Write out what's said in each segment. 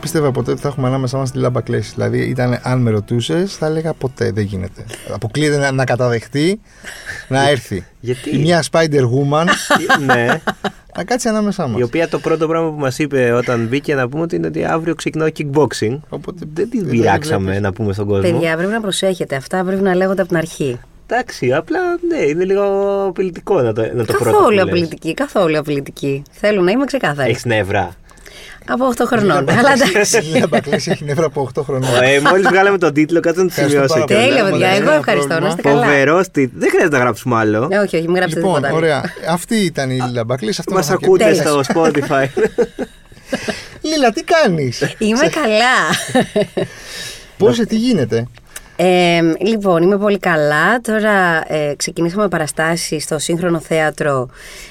το πίστευα ποτέ ότι θα έχουμε ανάμεσά μας τη Λάμπα Κλέση. Δηλαδή, ήταν, αν με ρωτούσες, θα έλεγα ποτέ δεν γίνεται. Αποκλείεται να, να καταδεχτεί να έρθει. Γιατί; Η μια Spider Woman ναι. να κάτσει ανάμεσά μας. Η οποία το πρώτο πράγμα που μας είπε όταν μπήκε να πούμε ότι είναι ότι αύριο ξεκινάω kickboxing. Οπότε Δεν την δεν πειράξαμε βλέπεις. να πούμε στον κόσμο. Παιδιά, πρέπει να προσέχετε. Αυτά πρέπει να λέγονται από την αρχή. Εντάξει, απλά ναι, είναι λίγο απειλητικό να το, να το πρώτο. Καθόλου απειλητική, καθόλου απειλητική. Θέλω να είμαι ξεκάθαρη. Έχεις νεύρα. Από 8 χρονών. Αλλά εντάξει. Η Λάμπα Κλέση έχει νεύρα από 8 χρονών. ε, Μόλις βγάλαμε τον τίτλο, κάτσε να το Ευχαριστώ σημειώσω. πάρα πολύ. κιόλας. Τέλεια, παιδιά. δεν Εγώ είναι ευχαριστώ. πρόβλημα. Να είστε καλά. Φοβερό τίτλο. Δεν χρειάζεται να γράψουμε άλλο. Ε, όχι, όχι, μην γράψετε Λοιπόν, τίποτα. άλλο. ωραία. Αυτή ήταν η Λάμπα Κλέση. αυτό Μας είχα και ακούτε πει. στο Spotify. Λίλα, τι κάνεις; Είμαι καλά. Πώς, τι γίνεται; Ε, λοιπόν, είμαι πολύ καλά. Τώρα ε, ξεκινήσαμε παραστάσεις στο σύγχρονο θέατρο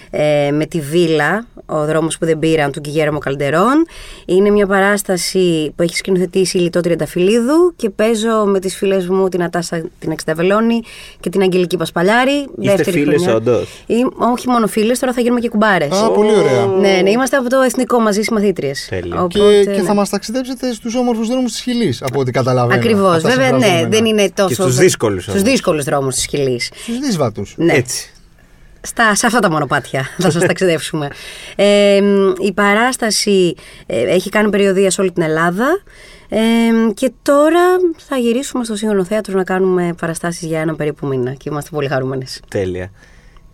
ε, με τη Βίλα, ο δρόμος που δεν πήραν, του Κιγέρομο Καλντερών. Είναι μια παράσταση που έχει σκηνοθετήσει η Λιτό Τριανταφυλλίδου και παίζω με τις φίλες μου την Ατάσα την Εξταβελώνη και την Αγγελική Πασπαλιάρη. Είστε φίλες χρονιά. όντως; Ή- όχι μόνο φίλες, τώρα θα γίνουμε και κουμπάρες. Α, πολύ ωραία. Ναι, ναι, είμαστε από το Εθνικό μαζί συμμαθήτριες. Τέλεια. Και, Οπότε, και ναι. θα μας ταξιδέψετε στους όμορφους δρόμους της Χιλής, από ό,τι καταλαβαίνω. Ακριβώς. Βέβαια, ναι, δεν είναι τόσο. στους δύσκολους Στους όμως. δύσκολους δρόμους της Χιλής. Στους δύσβατους. Ναι. Έτσι. Στα, σε αυτά τα μονοπάτια θα σας ταξιδεύσουμε. Ε, μ, η παράσταση ε, έχει κάνει περιοδία σε όλη την Ελλάδα ε, και τώρα θα γυρίσουμε στο Σύγχρονο Θέατρο να κάνουμε παραστάσεις για έναν περίπου μήνα και είμαστε πολύ χαρούμενες. Τέλεια.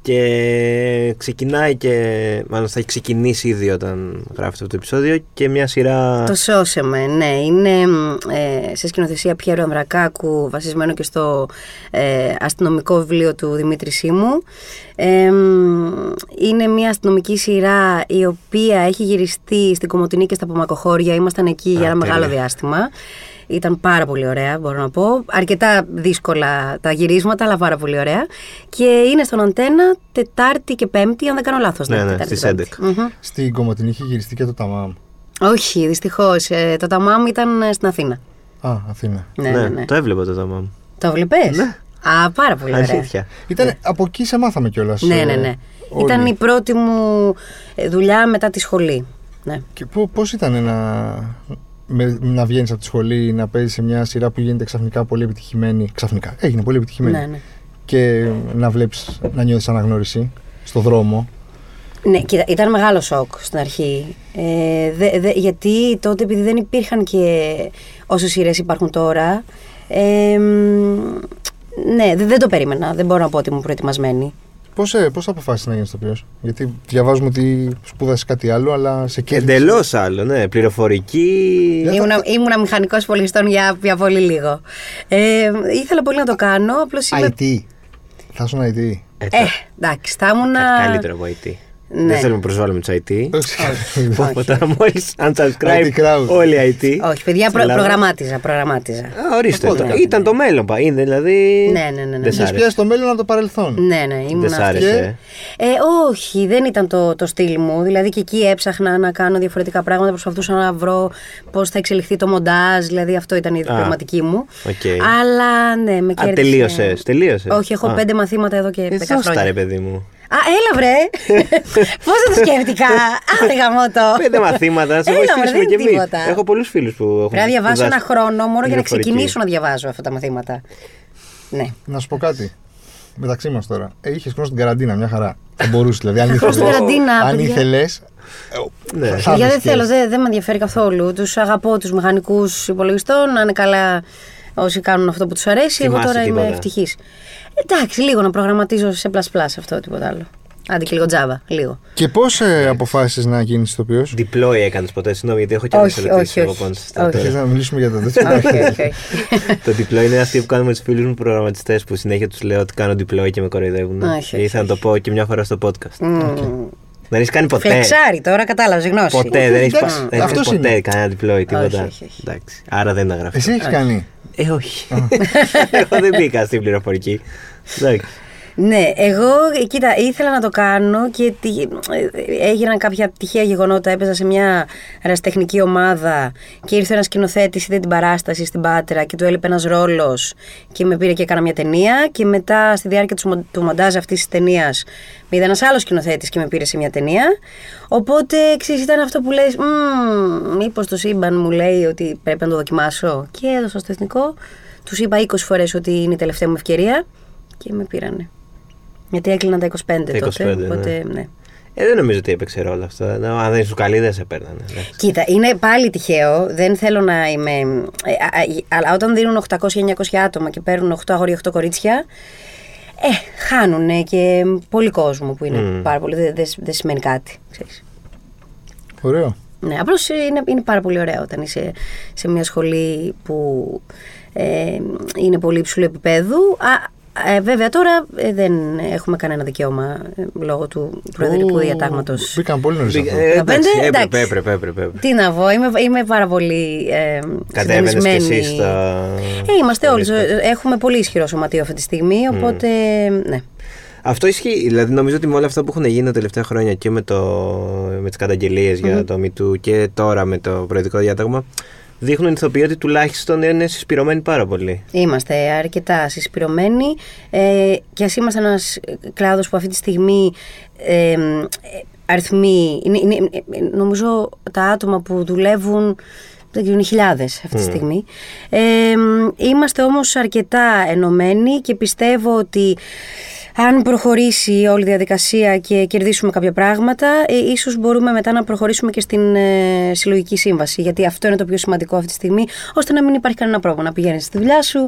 Και ξεκινάει και. Μάλλον θα έχει ξεκινήσει ήδη όταν γράφει αυτό το επεισόδιο και μια σειρά. Το σώσε με, ναι. Είναι μ, ε, σε σκηνοθεσία Πιέρου Ανδρακάκου, βασισμένο και στο ε, αστυνομικό βιβλίο του Δημήτρη Σίμου. Ε, μ, είναι μια αστυνομική σειρά η οποία έχει γυριστεί στην Κομωτινή και στα Πομακοχώρια. Ήμασταν εκεί για ένα τέλεια. μεγάλο διάστημα. Ήταν πάρα πολύ ωραία, μπορώ να πω. Αρκετά δύσκολα τα γυρίσματα, αλλά πάρα πολύ ωραία. Και είναι στον Αντένα Τετάρτη και Πέμπτη, αν δεν κάνω λάθος. Ναι, ναι, Τετάρτη, στις Πέμπτη. Μμμ. Στην Κομωτινή είχε γυριστεί και το Ταμάμ. Όχι, δυστυχώς. το ταμάμ ήταν ε, στην Αθήνα. Α, Αθήνα. Ναι, ναι, ναι. το έβλεπα το ταμά μου. Το βλέπει. Ναι. Α, πάρα πολύ ωραία. Αλήθεια. Ήταν, Από εκεί σε μάθαμε κιόλας. Ναι, ναι, ναι. Ήταν η πρώτη μου ε, δουλειά μετά τη σχολή. Ναι. Και πώς ήταν να, με, να βγαίνεις από τη σχολή, να παίζεις σε μια σειρά που γίνεται ξαφνικά πολύ επιτυχημένη. Ξαφνικά. Έγινε πολύ επιτυχημένη. Ναι, ναι. Και να βλέπεις, να νιώθεις αναγνώριση στο δρόμο. Ναι, κοίτα, ήταν μεγάλο σοκ στην αρχή. Ε, δε, δε, γιατί τότε, επειδή δεν υπήρχαν και όσες σειρές υπάρχουν τώρα. Ε, μ, ναι, δεν, δεν το περίμενα. Δεν μπορώ να πω ότι ήμουν προετοιμασμένη. Πώς πώς αποφάσισε να γίνεις ηθοποιός, Γιατί διαβάζουμε ότι σπούδασες κάτι άλλο, αλλά σε κέρδισες. Εντελώς άλλο, ναι. Πληροφορική. Δεν θα- Ήμουνα, ήμουνα μηχανικός υπολογιστών για, για πολύ λίγο. Ε, ήθελα πολύ να το κάνω, απλώς είμαι. IT. Θα ήσουν IT. Ε, Ε, εντάξει, θα ήμουν. Κάτι καλύτερο από IT. Ναι. Δεν θέλουμε να προσβάλλουμε τους IT. Όχι. Τώρα μόλις unsubscribe IT crowd. όλοι IT. Όχι, παιδιά, στην προ, Ελλάδα. προγραμμάτιζα. προγραμμάτιζα. Α, ορίστε. Οπότε, το- ναι. Ήταν το μέλλον. πα. Είναι δηλαδή. Ναι, ναι, ναι, ναι. Δεν σ' Είχε άρεσε. πιάσει το μέλλον από το παρελθόν. Ναι, ναι, ήμουν Δεν σ' αυτή. άρεσε. Ε, όχι, δεν ήταν το, το στυλ μου. Δηλαδή και εκεί έψαχνα να κάνω διαφορετικά πράγματα. Προσπαθούσα να βρω πώς θα εξελιχθεί το μοντάζ. Δηλαδή αυτό ήταν η πραγματική μου. οκ. Αλλά ναι, με Α, κέρδισε. τελείωσες. Τελείωσες. Όχι, έχω πέντε μαθήματα εδώ και Ε, 10 δώσ' τα, χρόνια. ρε παιδί μου. Α, έλα βρε! Πώς δεν το σκέφτηκα! Άντε γαμώτο! Πέντε μαθήματα, να σε Έλα, βρε, βοηθήσουμε δεν κι είναι εμείς. τίποτα. Έχω πολλούς φίλους που έχουν. Πρέπει να διαβάσω ένα σπουδάσει χρόνο μόνο για να πληροφορική. ξεκινήσω να διαβάζω αυτά τα μαθήματα. Ναι. Να σου πω κάτι. Μεταξύ μας τώρα. Ε, είχες χρόνο στην καραντίνα, μια χαρά. Θα μπορούσες δηλαδή. Αν Χρόνο στην ήθελες- καραντίνα, Αν παιδιά. ήθελες. Ναι. Για δεν θέλω, δεν, δεν με ενδιαφέρει καθόλου. Τους αγαπώ τους μηχανικούς υπολογιστών, να είναι καλά όσοι κάνουν αυτό που τους αρέσει. Εγώ Θυμάσαι τώρα είμαι τίποτα; ευτυχής. Εντάξει, λίγο να προγραμματίζω σε πλασ πλασ αυτό, τίποτα άλλο. Άντε και λίγο Java, λίγο. Και πώς ε, αποφάσισες να γίνεις ηθοποιός; Deploy έκανες ποτέ, συγγνώμη, γιατί έχω και Όχι, άλλε ερωτήσει όχι, εγώ όχι. πάνω σε αυτό Όχι. Θε τώρα. να μιλήσουμε για το τέτοιο. όχι, όχι, όχι. Το deploy είναι αυτό που κάνουμε με τους φίλους μου προγραμματιστές που συνέχεια τους λέω ότι κάνω deploy και με κοροϊδεύουν. Όχι, Και όχι, ήθελα να το πω και μια φορά στο podcast. Μμμ. Δεν έχεις κάνει ποτέ. Φλεξάρι τώρα, κατάλαβες γνώση. Ποτέ, δεν έχεις Εντάξει, δεν αυτός έχεις ποτέ είναι. κανένα deploy, τίποτα. όχι, όχι. Εντάξει. Άρα δεν είναι γραφτό. Εσύ έχεις κάνει; Ε, όχι. Εγώ δεν μπήκα στην πληροφορική. Εντάξει. Ναι, εγώ κοίτα, ήθελα να το κάνω και τι- έγιναν κάποια τυχαία γεγονότα. Έπαιζα σε μια ραστεχνική ομάδα και ήρθε ένας σκηνοθέτης, είδε την παράσταση στην Πάτρα και του έλειπε ένας ρόλος και με πήρε και έκανα μια ταινία. Και μετά στη διάρκεια του, μον- του μοντάζ αυτής της ταινίας με είδε ένας άλλος σκηνοθέτης και με πήρε σε μια ταινία. Οπότε ξέρεις, ήταν αυτό που λες Μήπως το σύμπαν μου λέει ότι πρέπει να το δοκιμάσω. Και έδωσα στο εθνικό. Τους είπα 20 φορές ότι είναι η τελευταία μου ευκαιρία και με πήρανε. Γιατί έκλειναν τα 25 Τα τότε. 25, ναι. οπότε, ναι. Ε, δεν νομίζω ότι έπαιξε ρόλο αυτό. Ε, Αν δεν ήσουν καλή, δεν σε παίρνανε. εντάξει. Κοίτα, είναι πάλι τυχαίο. Δεν θέλω να είμαι. ε, α, α, Αλλά όταν δίνουν 800-900 άτομα και παίρνουν 8 αγόρια 8 κορίτσια. Ε, χάνουν και πολύ κόσμο που είναι Μμμ. πάρα πολύ. Δεν δεν- δεν σημαίνει κάτι. Ξέρεις. Ωραίο. Ναι, απλώς είναι, είναι πάρα πολύ ωραίο όταν είσαι σε μια σχολή που ε, είναι πολύ υψηλού επίπεδου. Α, ε, βέβαια τώρα ε, δεν έχουμε κανένα δικαίωμα ε, λόγω του προεδρικού Ου, διατάγματος. Μπήκαν πολύ νωρίς αυτό. Ε, εντάξει, 15, έπρεπε, εντάξει. έπρεπε, έπρεπε, έπρεπε. Τι να πω, είμαι, είμαι πάρα πολύ ε, Κατέβαινες κι συντονισμένη. εσύ στα... Ε, είμαστε στα όλοι. ρίσκα. Έχουμε πολύ ισχυρό σωματείο αυτή τη στιγμή, οπότε ναι. Αυτό ισχύει. Δηλαδή, νομίζω ότι με όλα αυτά που έχουν γίνει τα τελευταία χρόνια και με, το, με τις καταγγελίες για το MeToo και τώρα με το προεδρικό διάταγμα, δείχνουν ηθοποιοί ότι τουλάχιστον είναι συσπηρωμένοι πάρα πολύ. Είμαστε αρκετά συσπηρωμένοι ε, και ας είμαστε ένας κλάδος που αυτή τη στιγμή ε, ε, αριθμοί, είναι, είναι- ε, νομίζω τα άτομα που δουλεύουν δεν ξέρω, είναι χιλιάδες αυτή τη στιγμή. Ε, είμαστε όμως αρκετά ενωμένοι και πιστεύω ότι αν προχωρήσει όλη η διαδικασία και κερδίσουμε κάποια πράγματα, ε, ίσως μπορούμε μετά να προχωρήσουμε και στην ε, συλλογική σύμβαση. Γιατί αυτό είναι το πιο σημαντικό αυτή τη στιγμή, ώστε να μην υπάρχει κανένα πρόβλημα. Να πηγαίνεις στη δουλειά σου,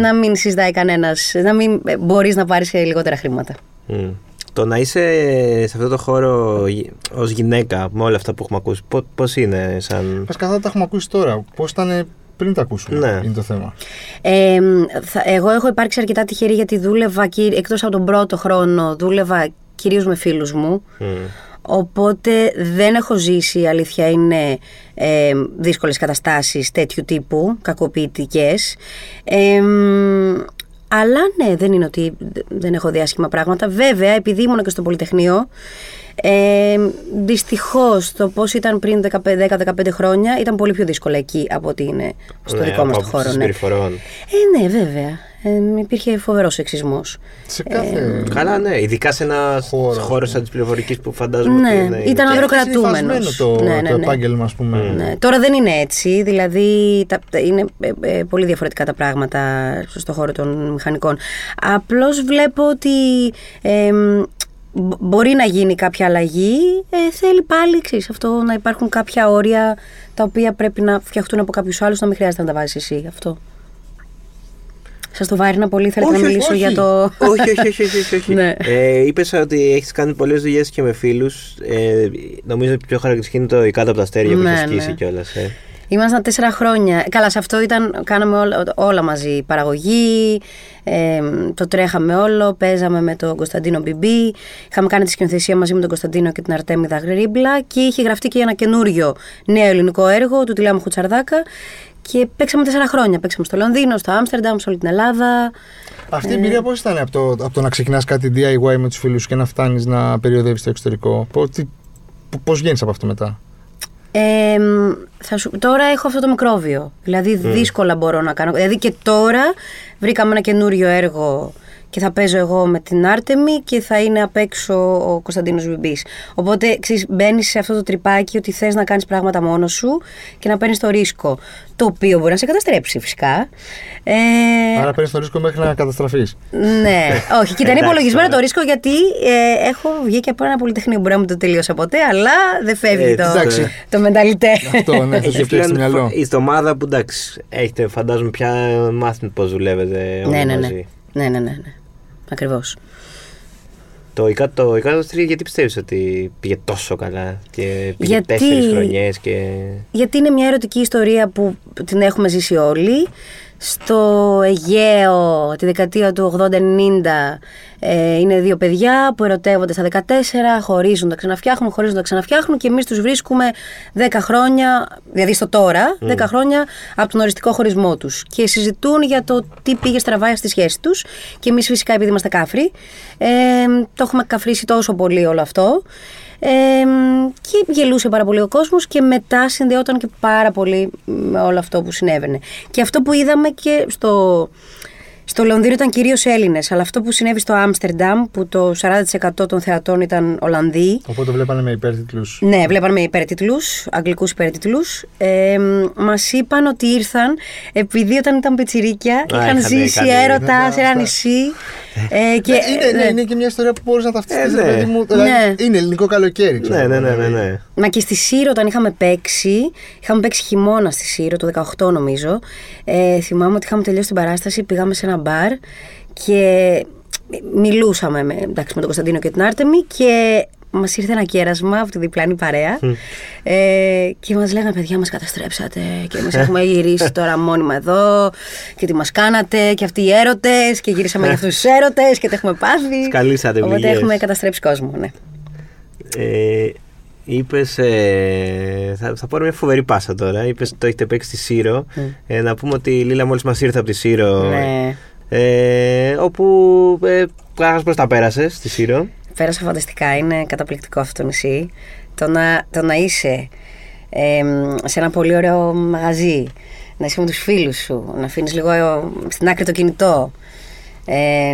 να μην συζητάει κανένας, να μην ε, μπορείς να πάρεις λιγότερα χρήματα. Μμ. Το να είσαι σε αυτό το χώρο ως γυναίκα με όλα αυτά που έχουμε ακούσει, πώς είναι σαν. Βασικά αυτά τα έχουμε ακούσει τώρα. Πώς ήταν πριν τα ακούσουμε. Ναι. Είναι το θέμα. Ε, θα- εγώ έχω υπάρξει αρκετά τυχερή γιατί δούλευα, κυ- εκτός από τον πρώτο χρόνο, δούλευα κυρίως με φίλους μου. Μμ. Οπότε δεν έχω ζήσει, η αλήθεια είναι, ε, δύσκολες καταστάσεις τέτοιου τύπου, κακοποιητικές. Ε, αλλά ναι, δεν είναι ότι δεν έχω δει άσχημα πράγματα. Βέβαια, επειδή ήμουν και στο Πολυτεχνείο, ε, Δυστυχώς το πώς ήταν πριν 10-15 χρόνια ήταν πολύ πιο δύσκολα εκεί από ότι είναι στο Ναι, δικό μας από το χώρο. άποψη Ναι. συμπεριφορών. Ε, ναι, βέβαια. Ε, υπήρχε φοβερός σεξισμός. Σε κάθε. Καλά, ναι. Ειδικά σε ένα Χώρο, χώρο σαν της πληροφορικής που φαντάζομαι. Ναι, ότι είναι, ήταν είναι και- ανδροκρατούμενος. συνηθισμένο το, Ναι, ναι, το ναι. επάγγελμα, ας πούμε. Ναι. Τώρα δεν είναι έτσι, δηλαδή τα, τα- είναι ε, ε, πολύ διαφορετικά τα πράγματα στον χώρο των μηχανικών. Απλώς βλέπω ότι ε, μπο- μπορεί να γίνει κάποια αλλαγή, ε, θέλει πάλι ξέρεις, αυτό να υπάρχουν κάποια όρια τα οποία πρέπει να φτιαχτούν από κάποιους άλλους, να μην χρειάζεται να τα βάζεις εσύ αυτό. Σας το βάρινα πολύ, θέλετε Όχι, να όχι, μιλήσω όχι. για το... όχι, όχι, όχι, όχι, όχι, όχι. Ναι. Ε, Είπες ότι έχεις κάνει πολλές δουλειές και με φίλους. Ε, νομίζω ότι πιο χαρακτηριστική είναι το «Η κάτω από τα αστέρια που Ναι, έχει σκίσει ναι. κιόλας. Ε. Ήμασταν τέσσερα χρόνια. Καλά, σε αυτό ήταν, κάναμε όλα, όλα μαζί. Παραγωγή, ε, το τρέχαμε όλο, παίζαμε με τον Κωνσταντίνο Μπιμπί. Είχαμε κάνει τη σκηνοθεσία μαζί με τον Κωνσταντίνο και την Αρτέμιδα Γρίμπλα και είχε γραφτεί και ένα καινούριο νέο ελληνικό έργο του Τηλιάμου Χουτσαρδάκα. Και παίξαμε τέσσερα χρόνια. Παίξαμε στο Λονδίνο, στο Άμστερνταμ, σε όλη την Ελλάδα. Αυτή η εμπειρία πώς ήταν από το, από το να ξεκινάς κάτι DIY με τους φίλους και να φτάνεις να περιοδεύεις στο εξωτερικό; Πώς βγαίνεις από αυτό μετά; Ε, θα σου, τώρα έχω αυτό το μικρόβιο. Δηλαδή δύσκολα μπορώ να κάνω. Δηλαδή και τώρα βρήκαμε ένα καινούριο έργο και θα παίζω εγώ με την Άρτεμι και θα είναι απ' έξω ο Κωνσταντίνος Βιμπής. Οπότε ξέρεις, μπαίνεις σε αυτό το τρυπάκι ότι θες να κάνεις πράγματα μόνος σου και να παίρνεις το ρίσκο. Το οποίο μπορεί να σε καταστρέψει φυσικά. Ε, Άρα παίρνεις το ρίσκο μέχρι να καταστραφείς. ναι, όχι, κοίτα, είναι Εντάξει, υπολογισμένο τώρα. το ρίσκο γιατί ε, έχω βγει και από ένα πολυτεχνείο. Μπορεί να μην το τελείωσα ποτέ, αλλά δεν φεύγει Ε, το, εντάξει. το μενταλιτέ. Αυτό, ναι, θα Έχει σου φτιάξει το πλέον μυαλό. η στομάδα που εντάξει, έχετε φαντάζομαι πια μάθει πώς δουλεύετε όλοι ναι, ναι, ναι. μαζί. Ναι, ναι, ναι, ναι. Ακριβώς. Το ΙΚΑ το ΙΚΑ το γιατί πιστεύεις ότι πήγε τόσο καλά και πήγε Γιατί- τέσσερις χρονιές και. Γιατί είναι μια ερωτική ιστορία που την έχουμε ζήσει όλοι. Στο Αιγαίο τη δεκαετία του 80-90 ε, είναι δύο παιδιά που ερωτεύονται στα 14, χωρίζουν, τα ξαναφτιάχνουν, χωρίζουν, τα ξαναφτιάχνουν και εμείς τους βρίσκουμε 10 χρόνια, δηλαδή στο τώρα, 10 χρόνια από τον οριστικό χωρισμό τους. Και συζητούν για το τι πήγε στραβά στη σχέση τους και εμείς φυσικά επειδή είμαστε κάφροι ε, το έχουμε καφρίσει τόσο πολύ όλο αυτό ε, και γελούσε πάρα πολύ ο κόσμος και μετά συνδεόταν και πάρα πολύ με όλο αυτό που συνέβαινε. Και αυτό που είδαμε και στο, στο Λονδίνο ήταν κυρίως Έλληνες, αλλά αυτό που συνέβη στο Άμστερνταμ, που το 40% των θεατών ήταν Ολλανδοί. Οπότε βλέπανε με υπέρτιτλους. Ναι, βλέπανε με υπέρτιτλους, αγγλικούς υπέρτιτλους. Ε, Μας είπαν ότι ήρθαν επειδή όταν ήταν πετσυρίκια είχαν είχαν ζήσει κάνει- έρωτα ναι, σε ένα αυτά. νησί. Ε, και, Και είναι, ναι, ναι. είναι και μια ιστορία που μπορείς να ταυτιστεί. Ε, ναι. παιδί μου. Δηλαδή, Ναι. Είναι ελληνικό καλοκαίρι, ξέρω. Ναι, ναι, εγώ, ναι, ναι, δηλαδή. ναι. Μα και στη Σύρο όταν είχαμε παίξει, είχαμε παίξει χειμώνα στη Σύρο, το 18 νομίζω. Ε, θυμάμαι ότι είχαμε τελειώσει την παράσταση, πήγαμε σε ένα μπαρ και μιλούσαμε με, εντάξει, με τον Κωνσταντίνο και την Άρτεμη και μας ήρθε ένα κέρασμα από τη διπλάνη παρέα ε, και μας λέγανε παιδιά μας καταστρέψατε και εμεί έχουμε γυρίσει τώρα μόνιμα εδώ και τι μας κάνατε και αυτοί οι έρωτες και γυρίσαμε για αυτούς τους έρωτες και το έχουμε πάθει. Σκαλίσατε Οπότε πληγές. έχουμε καταστρέψει κόσμο, ναι. Ε, Είπες. Ε, θα, θα πάρω μια φοβερή πάσα τώρα. Είπες το έχετε παίξει στη Σύρο. Ε, να πούμε ότι η Λίλα μόλις μας ήρθε από τη Σύρο. Ναι. Ε, όπου ε, κάγας προς τα πέρασες στη Σύρο. Πέρασα φανταστικά, είναι καταπληκτικό αυτό το νησί. Το να, το να είσαι ε, σε ένα πολύ ωραίο μαγαζί, να είσαι με τους φίλους σου, να αφήνεις λίγο ε, στην άκρη το κινητό, ε,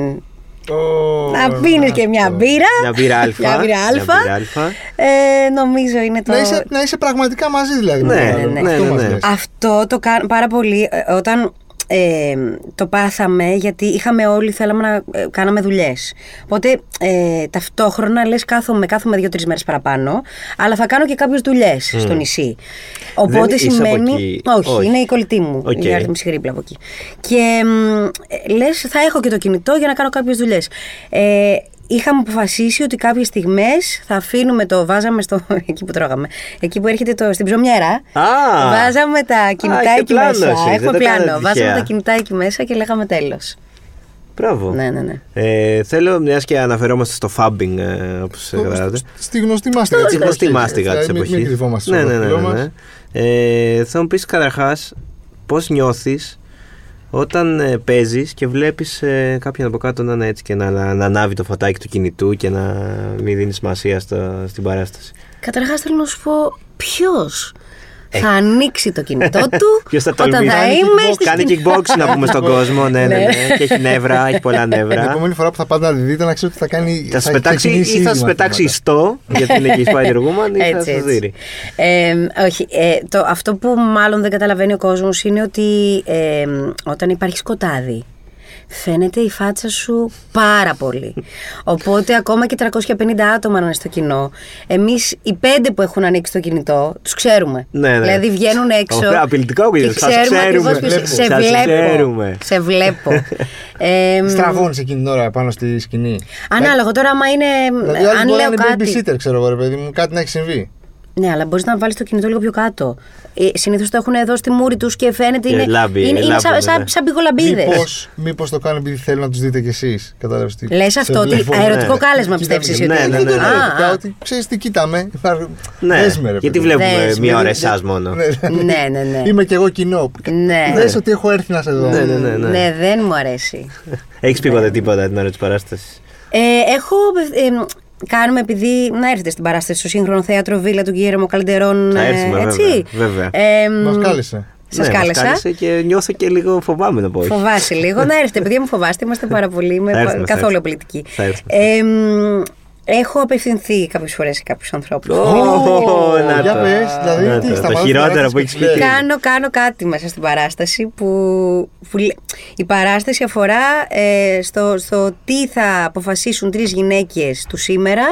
Ω, να πίνεις και μια αυτό. μπύρα. Μια μπύρα αλφα. Μια μπύρα Μια αλφα. μπύρα αλφα. Ε, νομίζω είναι το... Να είσαι, να είσαι πραγματικά μαζί δηλαδή. με Ναι, τον άλλον. ναι, Αυτό ναι, μας ναι. λες. Αυτό το κάνω πάρα πολύ ε, όταν ε, το πάθαμε γιατί είχαμε όλοι, θέλαμε να ε, κάναμε δουλειές. Οπότε ε, ταυτόχρονα λες κάθομαι, κάθομαι δύο-τρεις μέρες παραπάνω, αλλά θα κάνω και κάποιες δουλειές στο νησί. Οπότε Δεν είσαι από σημαίνει. εκεί. Όχι, Όχι. είναι η κολλητή μου. Οκ. Η Άρτεμις Γρήπλα από εκεί. Και λες, θα έχω και το κινητό για να κάνω κάποιες δουλειές. Ε, Είχαμε αποφασίσει ότι κάποιες στιγμές θα αφήνουμε το. Βάζαμε στο. εκεί που τρώγαμε. Εκεί που έρχεται το, στην ψωμιέρα. Α! Βάζαμε τα κινητά έχετε εκεί πλάνος μέσα. εσείς, δεν Έχουμε το πλάνο. κάνετε Βάζαμε τυχαία. τα κινητά εκεί μέσα και λέγαμε τέλος. Μπράβο. Ναι, ναι, ναι. Ε, θέλω, μιας και αναφερόμαστε στο φάμπινγκ, ε, όπως γράφετε. Στη γνωστή μάστιγα της Στη γνωστή εποχής, μάστιγα έτσι, της δηλαδή, εποχής. Μην μην κρυβόμαστε ναι, στο ναι, ναι, προφίλ ναι, μας. ναι. Ε, θα μου πεις καταρχάς πώς νιώθεις όταν ε, παίζεις και βλέπεις ε, κάποιον από κάτω να είναι έτσι και να, να, να ανάβει το φωτάκι του κινητού και να μην δίνεις σημασία στο, στην παράσταση. Καταρχάς θέλω να σου πω ποιος θα ανοίξει το κινητό του Ποιος Ε. θα όταν τολμήσει. θα Κάνει είμαι kickbox. στη Κάνει σκηνή. kickbox να πούμε στον κόσμο. Ναι, ναι, Ναι. ναι. και έχει νεύρα, έχει πολλά Την νεύρα. επόμενη φορά που θα πάτε να τη δείτε, να ξέρετε ότι θα κάνει. Θα σα πετάξει ξεκινήσει ή θα ήδη σα πετάξει μαθήματα. ιστό, γιατί είναι και η Spider Woman, ή θα Έτσι, σα έτσι. δίνει. Ε, όχι, ε, το, αυτό που μάλλον δεν καταλαβαίνει ο κόσμος είναι ότι ε, όταν υπάρχει σκοτάδι φαίνεται η φάτσα σου πάρα πολύ. Οπότε ακόμα και 350 άτομα να είναι στο κοινό, εμείς οι πέντε που έχουν ανοίξει το κινητό, τους ξέρουμε. Ναι, ναι. Δηλαδή βγαίνουν έξω Ωραία, απειλητικό ακούγεται. και Σας ξέρουμε ξέρουμε. ακριβώς ποιος- Σε Σας βλέπω. ξέρουμε. Σε βλέπω. ε, Στραβώνει εκείνη την ώρα πάνω στη σκηνή. Ανάλογο τώρα, άμα είναι. Δηλαδή, άλλοι αν μπορεί να λέω είναι κάτι. babysitter, ξέρω εγώ, ρε παιδί μου, κάτι να έχει συμβεί. Ναι, αλλά μπορείς να βάλεις το κινητό λίγο πιο κάτω. Ε, Συνήθως το έχουν εδώ στη μούρη τους και φαίνεται. Και είναι λάμπει, είναι, είναι λάμπουν, σαν, σαν, ναι. σαν πηγολαμπίδες. Μήπως, μήπως το κάνουν επειδή θέλουν να τους δείτε κι εσείς. Κατάλαβες τι. Λες Σε αυτό ότι βλέπω, αερωτικό ναι. κάλεσμα Κοίτα, πιστεύεις εσύ ναι, ότι. ναι, Δεν ναι, το ναι. λέω Α, ερωτικά, α. ότι ξέρεις τι κοίταμε. Υπάρχει- Ναι, Δες με, ρε γιατί παιδί μου. βλέπουμε Δες, μία ώρα Δηλαδή, εσάς μόνο. Ναι, δηλαδή, Ναι, ναι, ναι. Είμαι κι εγώ κοινό. Ναι. Δες ότι έχω έρθει να σε δω. Ναι, ναι, ναι, ναι. Ναι, δεν μου αρέσει. Έχεις πει ποτέ τίποτα την ώρα της παράστασης; Ε, έχω. Ε, κάνουμε επειδή. Να έρθετε στην παράσταση στο σύγχρονο θέατρο Βίλα του Γκίρεμο Καλντερών. Θα ε, έρθουμε, έτσι. βέβαια, Ε, Μας κάλεσε. Σας Ναι, μας κάλεσα. κάλεσε και νιώθω και λίγο φοβάμαι να πω. όχι. Φοβάσαι λίγο. Να έρθετε, παιδιά μου φοβάστε. Είμαστε πάρα πολύ. Είμαι Θα πα- έρθουμε, θα καθόλου έρθουμε. πολιτική. Θα έρθουμε. Ε, μ, έχω απευθυνθεί κάποιες φορές σε κάποιους ανθρώπους. Ω, Ω, να για το. πες, δηλαδή, Να τι, το, στα το μάτια χειρότερο παράσταση που έχεις και πει. λέει. τι είναι. Κάνω, κάνω κάτι μέσα στην παράσταση που, που λέ- η παράσταση αφορά ε, στο, στο τι θα αποφασίσουν τρεις γυναίκες του σήμερα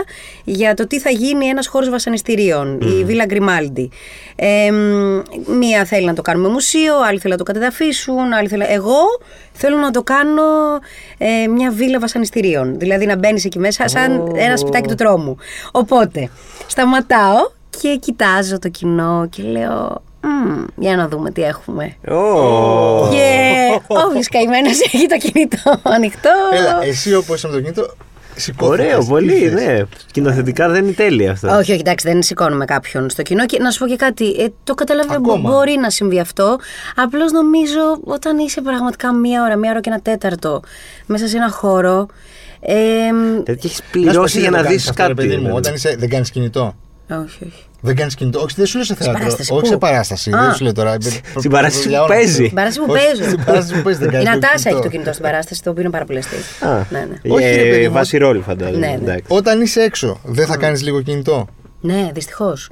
για το τι θα γίνει ένας χώρος βασανιστήριων, η Βίλα Γκριμάλντι. Ε, μ, μία θέλει να το κάνουμε μουσείο, άλλη θέλει να το κατεδαφίσουν, άλλη θέλει... Εγώ θέλω να το κάνω ε, μια βίλα βασανιστήριων, δηλαδή να μπαίνεις εκεί μέσα σαν ένα σπιτάκι του τρόμου. Οπότε, σταματάω και κοιτάζω το κοινό και λέω Μμμ, για να δούμε τι έχουμε. Ω. Και όποιο καημένος έχει το κινητό ανοιχτό. Έλα, εσύ όπως είσαι με το κινητό, σηκώθηκες, Ωραίο, πολύ, ήρθες. ναι. Κοινοθετικά δεν είναι τέλεια αυτό. Όχι, όχι, εντάξει, δεν σηκώνουμε κάποιον στο κοινό. Και να σου πω και κάτι. Ε, το καταλαβαίνω, μπο- Ακόμα. μπορεί να συμβεί αυτό. Απλώς νομίζω όταν είσαι πραγματικά μία ώρα, μία ώρα και ένα τέταρτο μέσα σε ένα χώρο. Ε, Δηλαδή έχεις Να σου πω, πληρώσει εσύ για δεν να το κάνεις δεις αυτό, ρε κάτι. παιδί μου, δηλαδή. όταν είσαι, δεν κάνεις κινητό. όχι, όχι. Δεν κάνεις κινητό. Όχι, δεν σου λέω σε θέατρο. παράσταση, όχι πού; σε παράσταση. Α. Δεν σου λέω τώρα. Στην παράσταση που παίζει. Στην παράσταση που Όχι, παίζω. στην παράσταση που παίζει δεν Η κάνει. Νατάσα έχει το κινητό στην παράσταση, το οποίο είναι πάρα πολύ αστείο. Α, Ναι, ναι. Όχι, ρε παιδί ε, μου. βάση ρόλη φαντάζομαι. Ναι, ναι. εντάξει. Όταν είσαι έξω, δεν θα κάνεις λίγο κινητό; Ναι, δυστυχώς.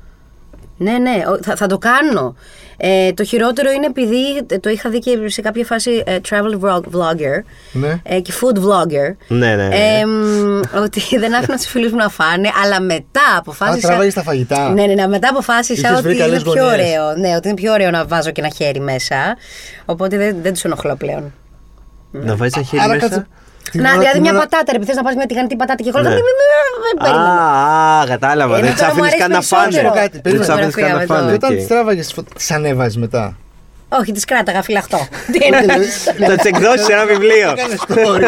Ναι, ναι, ο- θα, θα το κάνω. Ε, το χειρότερο είναι επειδή ε, το είχα δει και σε κάποια φάση ε, travel vlog- vlogger Ναι. ε, και food vlogger. Ναι, ναι, ναι. Ε, μ, ότι δεν άφηνα τους φίλους μου να φάνε, αλλά μετά Α, αποφάσισα. τραβάγεις τα φαγητά. Ναι, ναι, ναι, μετά αποφάσισα Είχες ότι βρει είναι καλές πιο γωνιές. ωραίο. Ναι, ότι είναι πιο ωραίο να βάζω και ένα χέρι μέσα. Οπότε δεν, δεν τους ενοχλώ πλέον. Να βάζεις ένα χέρι Άρα μέσα; κάτσε. Την να, ώρα- δηλαδή την μια ώρα- πατάτα, ρε, θες να πάρει μια τηγανιτή πατάτα και εγώ. Ναι. δεν Α, περίμενα. α, κατάλαβα. Ενώ Δεν τώρα του μου άφηνε αρέσει καν να περισσότερο. φάνε. Κάτι, Δεν περίμενε. του άφηνε καν να Φωτογραφία φάνε. Και όταν οκ. τι τράβαγες, τι ανέβαζες μετά. Όχι, τι κράταγα φυλαχτό. Τι εννοείς; Δηλαδή, Θα τι εκδώσεις σε ένα βιβλίο. Έκανε story.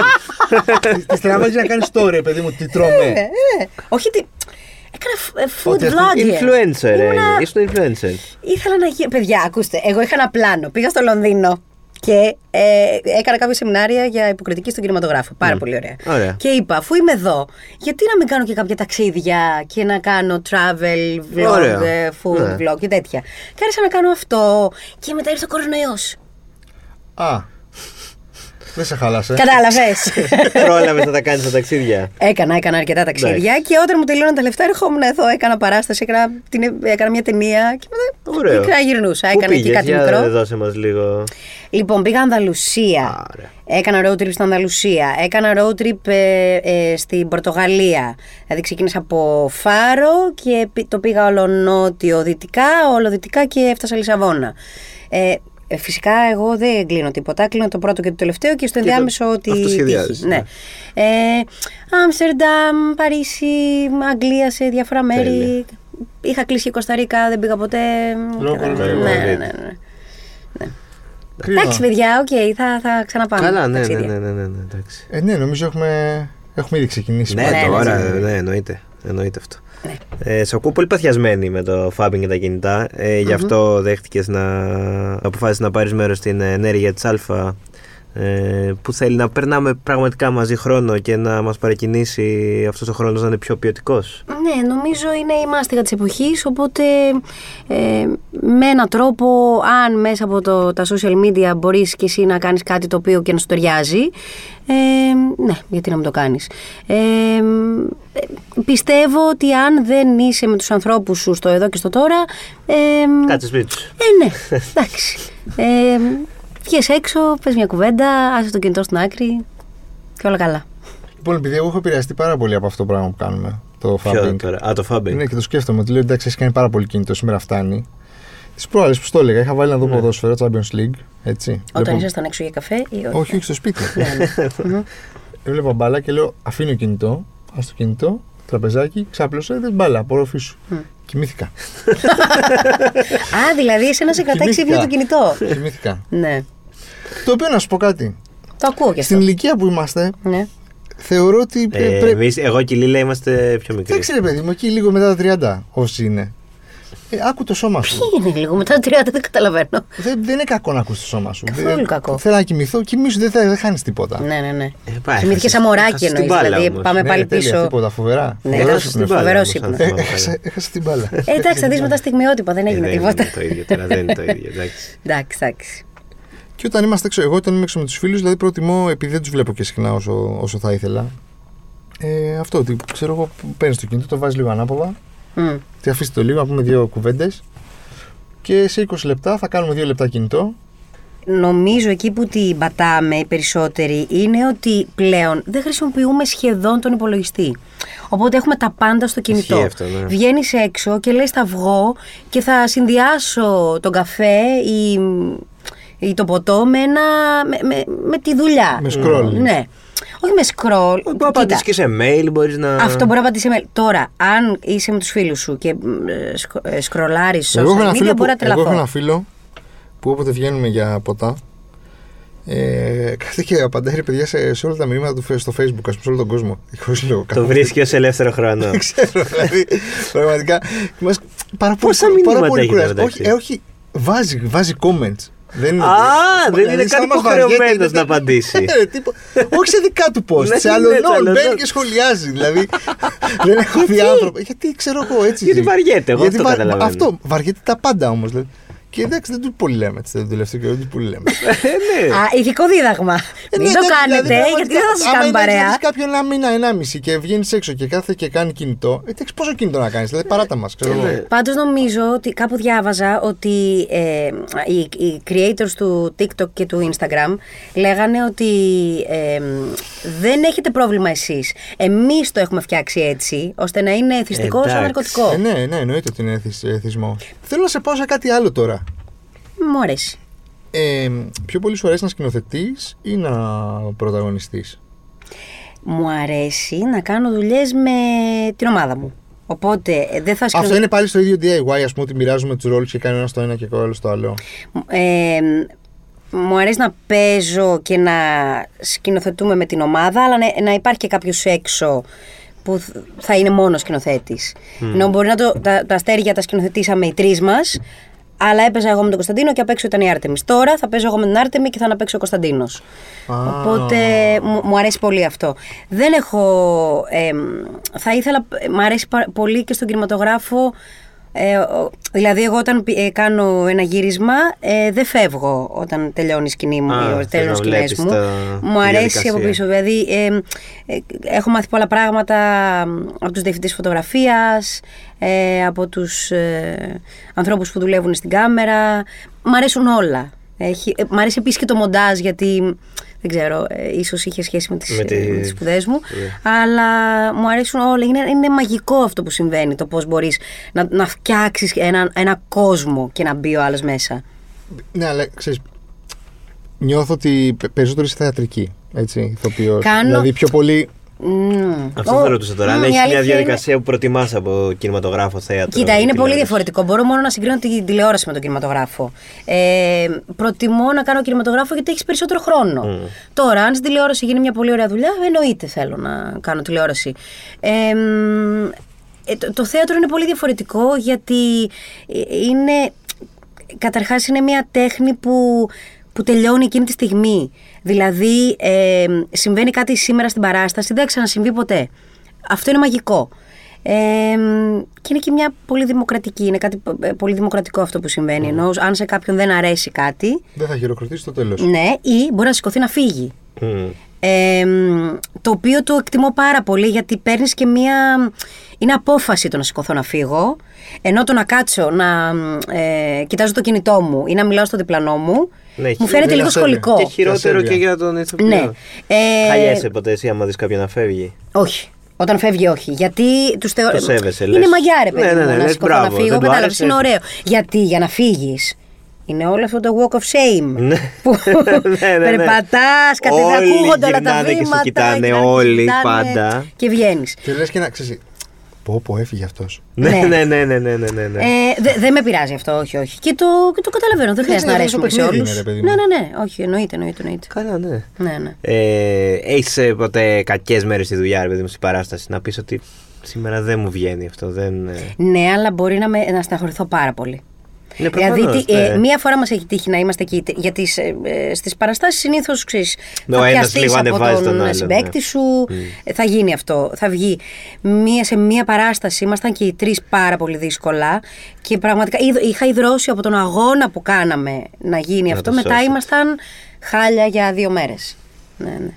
Της τραβάγει να κάνεις story, παιδί μου, τι Ε, τρώμε. ε, Όχι, τι. Έκανα φ- ε, food Ότι αυτή- vlogger. Influencer, ε, Ήμουνα- ήσουν influencer. Ήθελα να γίνω. Παιδιά, ακούστε, εγώ είχα ένα πλάνο. Πήγα στο Λονδίνο και ε, έκανα κάποια σεμινάρια για υποκριτική στον κινηματογράφο. Πάρα πολύ ωραία. Ωραία. Και είπα, αφού είμαι εδώ, γιατί να μην κάνω και κάποια ταξίδια και να κάνω travel vlog, Ωραία. ε, food Ναι. vlog και τέτοια. Και άρχισα να κάνω αυτό και μετά ήρθε ο κορονοϊός. Α. Δεν σε χάλασε. Κατάλαβες. Πρόλαβε να τα κάνεις τα ταξίδια. Έκανα, έκανα αρκετά ταξίδια και όταν μου τελείωναν τα λεφτά ερχόμουν εδώ, έκανα παράσταση, έκανα, την, έκανα μια ταινία και μετά Ωραίο. και γυρνούσα. Πού Έκανα εκεί πήγες, κάτι για μικρό. δώσε μας λίγο. Λοιπόν, πήγα Ανδαλουσία. Άρα. Έκανα road trip στην Ανδαλουσία. Έκανα road trip ε, ε, στην Πορτογαλία. Δηλαδή ξεκίνησα από Φάρο και πη- το πήγα όλο νότιο-δυτικά, όλο δυτικά και έφτασα Λισαβόνα. Ε, ε, φυσικά εγώ δεν κλείνω τίποτα. Κλείνω το πρώτο και το τελευταίο και στο Και το- ενδιάμεσο ότι. αυτό σχεδιάζεις, τύχει. ναι. Ναι. Ε, Άμστερνταμ, Παρίσι, Αγγλία σε διάφορα μέρη. Τέλεια. Είχα κλείσει και Κωνσταντίνα, δεν πήγα ποτέ. Λόγω Ναι, κορονοϊού. ναι, ναι, ναι. Κρίμα. Εντάξει, παιδιά, οκ, θα, θα ξαναπάμε. Καλά, ναι, ναι, ταξίδια. ναι, ναι, ναι, ναι, εντάξει. Ε, ναι, νομίζω έχουμε, έχουμε ήδη ξεκινήσει. Ναι, ναι, τώρα, ναι, ναι, εννοείται. Εννοείται αυτό. Ναι. Ε, σε ακούω πολύ παθιασμένη με το φάμπινγκ και τα κινητά. Ε, γι' αυτό δέχτηκες να αποφάσισε να πάρεις μέρος στην ενέργεια της Α. Ε, που θέλει να περνάμε πραγματικά μαζί χρόνο και να μας παρακινήσει αυτός ο χρόνος να είναι πιο ποιοτικός. Ναι, νομίζω είναι η μάστιγα της εποχής, οπότε ε, με έναν τρόπο, αν μέσα από το, τα social media μπορείς και εσύ να κάνεις κάτι το οποίο και να σου ταιριάζει, ε, ναι, γιατί να μην το κάνεις. Ε, ε, πιστεύω ότι αν δεν είσαι με τους ανθρώπους σου στο εδώ και στο τώρα, ε, Κάτσε σπίτι σου. ε, ναι, εντάξει. Ε, βγες έξω, πες μια κουβέντα, άσε το κινητό στην άκρη και όλα καλά. Λοιπόν, επειδή εγώ έχω επηρεαστεί πάρα πολύ από αυτό το πράγμα που κάνουμε, το Ποιο fabbing. τώρα; Α, το φάμπινγκ. Ναι, και το σκέφτομαι. Ότι λέω εντάξει, έχει κάνει πάρα πολύ κινητό, σήμερα φτάνει. Τις προάλλες που στο έλεγα, είχα βάλει να δω ποδόσφαιρο, Champions League. Έτσι. Όταν Βλέπω- ήσασταν έξω για καφέ ή όχι; Όχι, όχι στο σπίτι. Ναι, ναι. Μμμ. Έβλεπα μπάλα και λέω: Αφήνω κινητό, ας το κινητό, τραπεζάκι, ξάπλωσε, δεν μπάλα, απορροφήσου. Κοιμήθηκα. Α, δηλαδή εσένα σε κρατάει ξύπνιο το κινητό. Κοιμήθηκα. ναι. Το οποίο να σου πω κάτι. Το ακούω και αυτό. Στην ηλικία που είμαστε, Ναι. θεωρώ ότι Ε, ε, πρέπει. εμείς, εγώ και η Λίλα είμαστε πιο μικροί. Εντάξει, ρε παιδί μου, εκεί λίγο μετά τα 30, όσοι είναι. Ε, άκου το σώμα σου. Τι είναι λίγο μετά το 30, δεν καταλαβαίνω. δεν, δεν είναι κακό να ακούς το σώμα σου. Καθόλου Δεν- κακό. Θέλω να κοιμηθώ, κοιμήσου, δεν, θα- δεν χάνεις τίποτα. Ναι, ναι, ναι. Ε, πάει, Κοιμήθηκε έχασες- σαν μωράκι έχασες την εννοείς, μπάλα δηλαδή όμως. πάμε Ναι, πάλι τέλεια, πίσω. Τίποτα, φοβερά. Ναι, Φοβερός έχασες ύπνος. την μπάλα. Φοβερός όμως, αν ύπνος. Ε, θυμάμαι έχασα, καλά. έχασα την μπάλα. Ε, εντάξει, θα δεις μετά στιγμιότυπα, δεν Ε, έγινε δεν τίποτα. είναι το ίδιο τώρα, δεν είναι το ίδιο. εντάξει. Εντάξει, εντάξει. Και όταν είμαστε έξω, εγώ όταν είμαι έξω με τους φίλους, δηλαδή προτιμώ, επειδή δεν τους βλέπω και συχνά όσο, όσο θα ήθελα, ε, αυτό ότι ξέρω εγώ, παίρνεις το κινητό, το βάζεις λίγο ανάποδα, Μμ. τη αφήσει το λίγο, να πούμε δύο κουβέντες και σε 20 λεπτά θα κάνουμε δύο λεπτά κινητό. Νομίζω εκεί που την πατάμε οι περισσότεροι είναι ότι πλέον δεν χρησιμοποιούμε σχεδόν τον υπολογιστή. Οπότε έχουμε τα πάντα στο κινητό. Ισχύει αυτό, ναι. Βγαίνεις έξω και λες θα βγω και θα συνδυάσω τον καφέ ή, ή το ποτό με, ένα, με, με, με τη δουλειά. Με scroll. Ναι. Όχι με scroll. Μπορεί να απαντήσεις και σε mail, μπορείς να. Αυτό μπορεί να απαντήσει σε mail. Τώρα, αν είσαι με τους φίλους σου και ε, σκ- ε, σκρολάρεις Εγώ έχω, social ένα media, φίλο που, μπορεί να εγώ έχω τρελαθώ. ένα φίλο που όποτε βγαίνουμε για ποτά ε, κάθεται και απαντάει ρε παιδιά σε, σε όλα τα μηνύματα του φε- στο facebook, ας πούμε, σε όλο τον κόσμο. Χωρίς λόγο. Το καθόλου. βρίσκει ως ελεύθερο χρόνο. Δεν ξέρω, δηλαδή. Πραγματικά. Μας, πάρα πολύ, Πόσα πάρα μηνύματα πολύ έχετε κουράζει. μεταξύ; Όχι, ε, όχι, βάζει, βάζει comments. Δεν είναι Α, ότι- δεν δηλαδή, είναι σαν καν να μας βαριέται, υποχρεωμένος είναι- να απαντήσει. Ε, τίπο- όχι σε δικά του post, Ναι, σε ναι, άλλων σε άλλων μπαίνει νόμων. και σχολιάζει. Δηλαδή δεν έχω δει άνθρωπο. Γιατί ξέρω εγώ έτσι. Γιατί ζει. βαριέται, εγώ αυτό καταλαβαίνω. Αυτό, βαριέται τα πάντα όμως. Δηλαδή. Και εντάξει, δεν του πολύ λέμε. έτσι, Το τελευταίο καιρό δεν του πολύ λέμε. Ε, ναι. Α, ηθικό δίδαγμα. Ε, Μην ναι, το εντάξει, κάνετε, δηλαδή, γιατί δεν θα σας άμα κάνουν είναι να παρέα. δεις κάποιον ένα μήνα, ενάμιση και βγαίνεις έξω και κάθε και κάνει κινητό. Ε, εντάξει, πόσο κινητό να κάνεις. Δηλαδή παράτα μα, ξέρω Ε, εγώ. ναι. Πάντως νομίζω ότι κάπου διάβαζα ότι ε, οι, οι creators του TikTok και του Instagram λέγανε ότι ε, δεν έχετε πρόβλημα εσείς. Εμείς το έχουμε φτιάξει έτσι, ώστε να είναι εθιστικό σαν Εντάξει. ναρκωτικό. Ε, ναι, ναι, εννοείται ότι είναι εθισ- εθισμός. Θέλω να σε πάω σε κάτι άλλο τώρα. Μου αρέσει. Ε, πιο πολύ σου αρέσει να σκηνοθετείς ή να πρωταγωνιστείς; Μου αρέσει να κάνω δουλειές με την ομάδα μου. Οπότε ε, δεν θα Αυτό σκηνο- είναι πάλι στο ίδιο DIY, ας πούμε, ότι μοιράζουμε τους ρόλους και κάνει ένα στο ένα και ο άλλο στο άλλο. Ε, μου αρέσει να παίζω και να σκηνοθετούμε με την ομάδα, αλλά να, να υπάρχει και κάποιος έξω που θ- θα είναι μόνος σκηνοθέτης. Ενώ μπορεί να το, τα, τα αστέρια τα σκηνοθετήσαμε οι τρεις μας, αλλά έπαιζα εγώ με τον Κωνσταντίνο και απ' έξω ήταν η Άρτεμι. Τώρα θα παίζω εγώ με την Άρτεμι και θα να παίξει ο Κωνσταντίνος. Α. Οπότε μου, μου αρέσει πολύ αυτό. Δεν έχω. εμ, θα ήθελα. Μου αρέσει πα- πολύ και στον κινηματογράφο. Ε, ο- δηλαδή, εγώ όταν πι- ε, κάνω ένα γύρισμα, ε, δεν φεύγω όταν τελειώνει η σκηνή μου, Α, ή θες τελειώνουν να οι σκηνές βλέπεις μου. τα- Μου τη αρέσει διαδικασία. από πίσω. Δηλαδή, ε, ε, έχω μάθει πολλά πράγματα από τους διευθυντές φωτογραφίας, ε, από τους ε, ανθρώπους που δουλεύουν στην κάμερα. Μ' αρέσουν όλα. Έχει, ε, μ' αρέσει επίσης και το μοντάζ γιατί δεν ξέρω, ε, ίσως είχε σχέση με τις, Με τη- ε, με τις σπουδές μου. Ναι. Αλλά μου αρέσουν όλα. Είναι, είναι μαγικό αυτό που συμβαίνει. Το πώς μπορείς να, να φτιάξεις ένα, ένα κόσμο και να μπει ο άλλος μέσα. Ναι, αλλά ξέρεις. Νιώθω ότι πε- περισσότερο είσαι θεατρική. Έτσι, ηθοποιός. Κάνω- Δηλαδή πιο πολύ. Μμμ. Αυτό Ω, θα ρωτούσα τώρα. μ, Αν η έχει αλήθεια μια είναι- διαδικασία που προτιμάς από κινηματογράφο, θέατρο. Κοίτα, είναι πολύ τηλεόραση. διαφορετικό. Μπορώ μόνο να συγκρίνω την τηλεόραση με τον κινηματογράφο. Ε, προτιμώ να κάνω κινηματογράφο γιατί έχεις περισσότερο χρόνο. Τώρα, αν στην τηλεόραση γίνει μια πολύ ωραία δουλειά, εννοείται θέλω να κάνω τηλεόραση. Ε, μ, ε, το, το θέατρο είναι πολύ διαφορετικό γιατί ε, είναι. Καταρχάς είναι μια τέχνη που, που τελειώνει εκείνη τη στιγμή. Δηλαδή, ε, συμβαίνει κάτι σήμερα στην παράσταση, δεν θα ξανασυμβεί ποτέ. Αυτό είναι μαγικό. Ε, και είναι και μια πολύ δημοκρατική, είναι κάτι ε, πολύ δημοκρατικό αυτό που συμβαίνει. Ενώ αν σε κάποιον δεν αρέσει κάτι, Δεν θα χειροκροτήσει το τέλος. ναι, ή μπορεί να σηκωθεί να φύγει. Μμ. Ε, το οποίο το εκτιμώ πάρα πολύ γιατί παίρνεις και μία. Είναι απόφαση το να σηκωθώ να φύγω. Ενώ το να κάτσω να ε, κοιτάζω το κινητό μου ή να μιλάω στο διπλανό μου. Ναι, μου φαίνεται είναι λίγο ασέβεια. σχολικό. Και χειρότερο ασέβεια. και για τον ηθοποιό. Ναι. Ε, Χαλιέσαι ποτέ εσύ άμα δεις κάποιον να φεύγει; Όχι. Όταν φεύγει, όχι. Γιατί τους θεωρώ. Το σέβεσαι, Είναι λες. μαγιά, ρε παιδί Ναι, ναι, μου, ναι, να λες, σηκωθώ να μπράβο, φύγω. δεν του Κατάλαβες, άρεσε. είναι ωραίο. Γιατί για να φύγεις. Είναι όλο αυτό το walk of shame. Ναι. Που Ναι, ναι, ναι. περπατάς, κάτι δεν Όλοι ακούγονται όλα τα γυρνάνε και σε βήματα. κοιτάνε, γυρνάνε και όλοι, κοιτάνε πάντα. Και βγαίνεις. Και λες και να ξέρεις. Πω, πω, έφυγε αυτός. Ναι, Ναι. ναι, ναι, ναι, ναι, ναι, ναι, ναι. Ε, δε- δεν με πειράζει αυτό, όχι, όχι. Και το, και το καταλαβαίνω. Δεν χρειάζεται να ναι, αρέσουμε αυτό σε παιχνίδι όλους. είναι, ρε παιδί μου. Ναι, ναι, ναι. Όχι, εννοείται, εννοείται. εννοείται. Καλά, ναι. Ναι, ναι. Ε, Έχεις ποτέ κακές μέρες στη δουλειά, ρε παιδί μου, στην παράσταση, να πεις ότι σήμερα δεν μου βγαίνει αυτό. Δεν... ε, Ναι, αλλά μπορεί να, με, να στεναχωρηθώ πάρα πολύ. Ναι, δηλαδή, προφανώς, τι- ε, ναι. μία φορά μας έχει τύχει να είμαστε εκεί. τε- Γιατί ε, στις παραστάσεις συνήθως ξέρεις. Ναι, ο θα ένας πιαστείς λίγο από ανεβάζει τον, τον άλλον, συμπέκτη ναι. σου. ε, Θα γίνει αυτό. Θα βγει. Μία, σε μία παράσταση ήμασταν και οι τρεις πάρα πολύ δύσκολα. Και πραγματικά είδ- είχα ιδρώσει από τον αγώνα που κάναμε να γίνει Να αυτό. το Μετά σώσεις. ήμασταν χάλια για δύο μέρες. Ναι, ναι.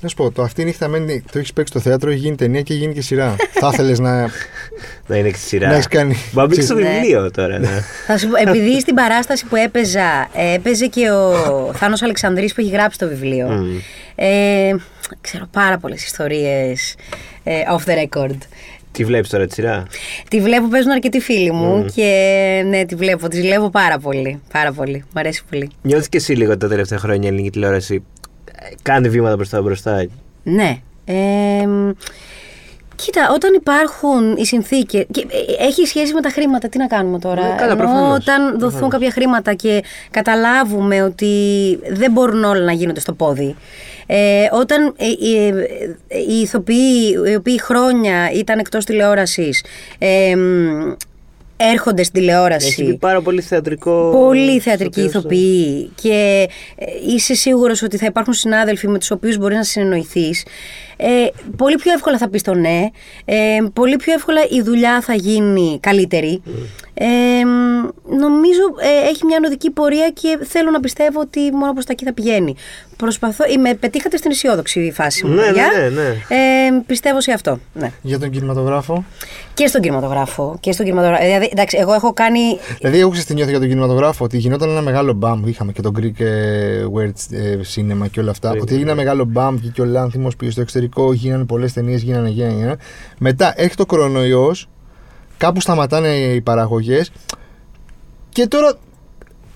Να σου πω, το αυτή η νύχτα μένει, το έχεις παίξει στο θέατρο, έχει γίνει ταινία και έχει γίνει και σειρά. θα ήθελε να. Να είναι και στη σειρά. Να έχεις κάνει- Μα μπήκε στο Ναι. βιβλίο τώρα. Ναι. Θα σου πω, επειδή στην παράσταση που έπαιζα, ε, έπαιζε και ο Θάνος Αλεξανδρής που έχει γράψει το βιβλίο. Μμ. Ε, ξέρω πάρα πολλές ιστορίες ε, off the record. Τι βλέπεις τώρα τη σειρά; Τη βλέπω, παίζουν αρκετοί φίλοι μου και ναι, τη βλέπω, τη ζηλεύω πάρα πολύ. Πάρα πολύ. Μ' αρέσει πολύ. Νιώθεις και εσύ λίγο τα τελευταία χρόνια η ελληνική τηλεόραση ε, κάνει βήματα μπροστά μπροστά. Ναι. Ε, μ, κοίτα, όταν υπάρχουν οι συνθήκες. Έχει σχέση με τα χρήματα, τι να κάνουμε τώρα; Ναι, καλά, Ενώ προφανώς. όταν δοθούν Προφανώς. κάποια χρήματα και καταλάβουμε ότι δεν μπορούν όλα να γίνονται στο πόδι. Ε, όταν ε, οι, ε, οι ηθοποιοί, οι οποίοι χρόνια ήταν εκτός τηλεόρασης, ε, μ, έρχονται στην τηλεόραση. Έχει μπει πάρα πολύ θεατρικό. Πολύ θεατρική στο τέλος. ηθοποιοί και ε, είσαι σίγουρος ότι θα υπάρχουν συνάδελφοι με τους οποίους μπορεί να συνεννοηθείς. Ε, πολύ πιο εύκολα θα πεις το ναι, ε, πολύ πιο εύκολα η δουλειά θα γίνει καλύτερη. Ε, μ, νομίζω ε, έχει μια ανωδική πορεία και θέλω να πιστεύω ότι μόνο προς τα εκεί θα πηγαίνει. Προσπαθώ, είμαι, πετύχατε στην αισιόδοξη φάση μου. Ναι, ναι, παιδιά. ναι, ναι. Ε, πιστεύω σε αυτό. Ναι. Για τον κινηματογράφο. Και στον κινηματογράφο. Και στον κινηματογράφο. Δηλαδή, εντάξει, εγώ έχω κάνει Δηλαδή, εγώ ξέρεις τι νιώθω για τον κινηματογράφο, ότι γινόταν ένα μεγάλο μπαμ. Είχαμε και τον Greek ε, World ε, Cinema και όλα αυτά. Greek, ότι έγινε ένα ναι. μεγάλο μπαμ και, και ο Λάνθιμος πήγε στο εξωτερικό, γίνανε πολλές ταινίες, γίνανε, γίνανε, γίνανε. Μετά έχει το κορονοϊός, κάπου σταματάνε οι παραγωγές και τώρα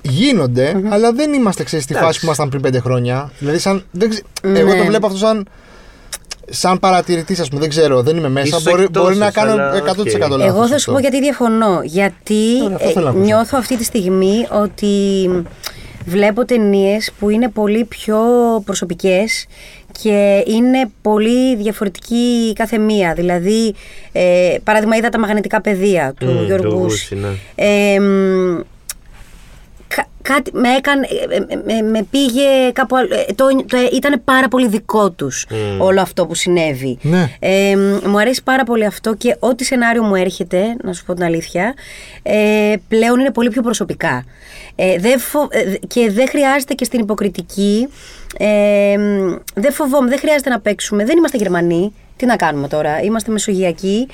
γινονται αλλά δεν είμαστε ξέρεις, στη Εντάξει. φάση που ήμασταν πριν πέντε χρόνια. Δηλαδή, σαν, δεν ξε- εγώ Ναι. το βλέπω αυτό σαν. Σαν παρατηρητής, ας πούμε, δεν ξέρω, δεν είμαι μέσα. Ίσως Μπορεί, εκτός, μπορεί να κάνω αλλά 100% οκ. λάθος Εγώ θα σου αυτό. πω γιατί διαφωνώ. Γιατί Ωραία, αυτό ε, θέλω να ακούσω. νιώθω αυτή τη στιγμή ότι βλέπω ταινίες που είναι πολύ πιο προσωπικές και είναι πολύ διαφορετική η κάθε μία. Δηλαδή, ε, παράδειγμα, είδα τα μαγνητικά πεδία του Μμ, Γιώργου του Γούση. Γούση, ναι. Ε, μ, κα- κάτι με έκανε, ε, ε, με, με πήγε κάπου άλλο. Ε, το, το, ήταν πάρα πολύ δικό τους Μμ. όλο αυτό που συνέβη. Ναι. Ε, μ, μου αρέσει πάρα πολύ αυτό και ό,τι σενάριο μου έρχεται, να σου πω την αλήθεια, ε, πλέον είναι πολύ πιο προσωπικά. Ε, δεν φο- ε, και δεν χρειάζεται και στην υποκριτική, ε, μ, δεν φοβόμαι, δεν χρειάζεται να παίξουμε. Δεν είμαστε Γερμανοί. Τι να κάνουμε τώρα, είμαστε μεσογειακοί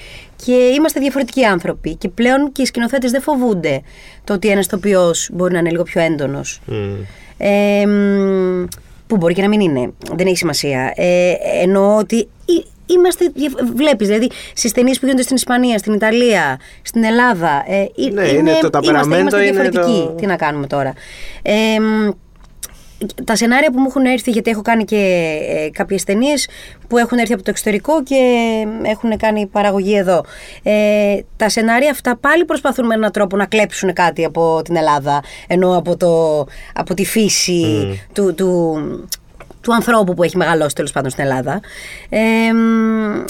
και είμαστε διαφορετικοί άνθρωποι. Και πλέον και οι σκηνοθέτες δεν φοβούνται το ότι ένας τοπιός μπορεί να είναι λίγο πιο έντονος. Μμ. Ε, μ, που μπορεί και να μην είναι. Δεν έχει σημασία. Ε, εννοώ ότι εί- είμαστε. διαφ- Βλέπεις, δηλαδή στις ταινίες που γίνονται στην Ισπανία, στην Ιταλία, στην Ελλάδα. Ε, ε, Ναι, είναι το είμαστε, ταπεραμέντο είμαστε είναι διαφορετικοί. το- Τι να κάνουμε τώρα; Ε, μ, τα σενάρια που μου έχουν έρθει, γιατί έχω κάνει και ε, κάποιες ταινίες που έχουν έρθει από το εξωτερικό και έχουν κάνει παραγωγή εδώ. Ε, τα σενάρια αυτά πάλι προσπαθούν με έναν τρόπο να κλέψουν κάτι από την Ελλάδα, ενώ από, το, από τη φύση του, του, του ανθρώπου που έχει μεγαλώσει τέλος πάντων στην Ελλάδα. Ε, μ,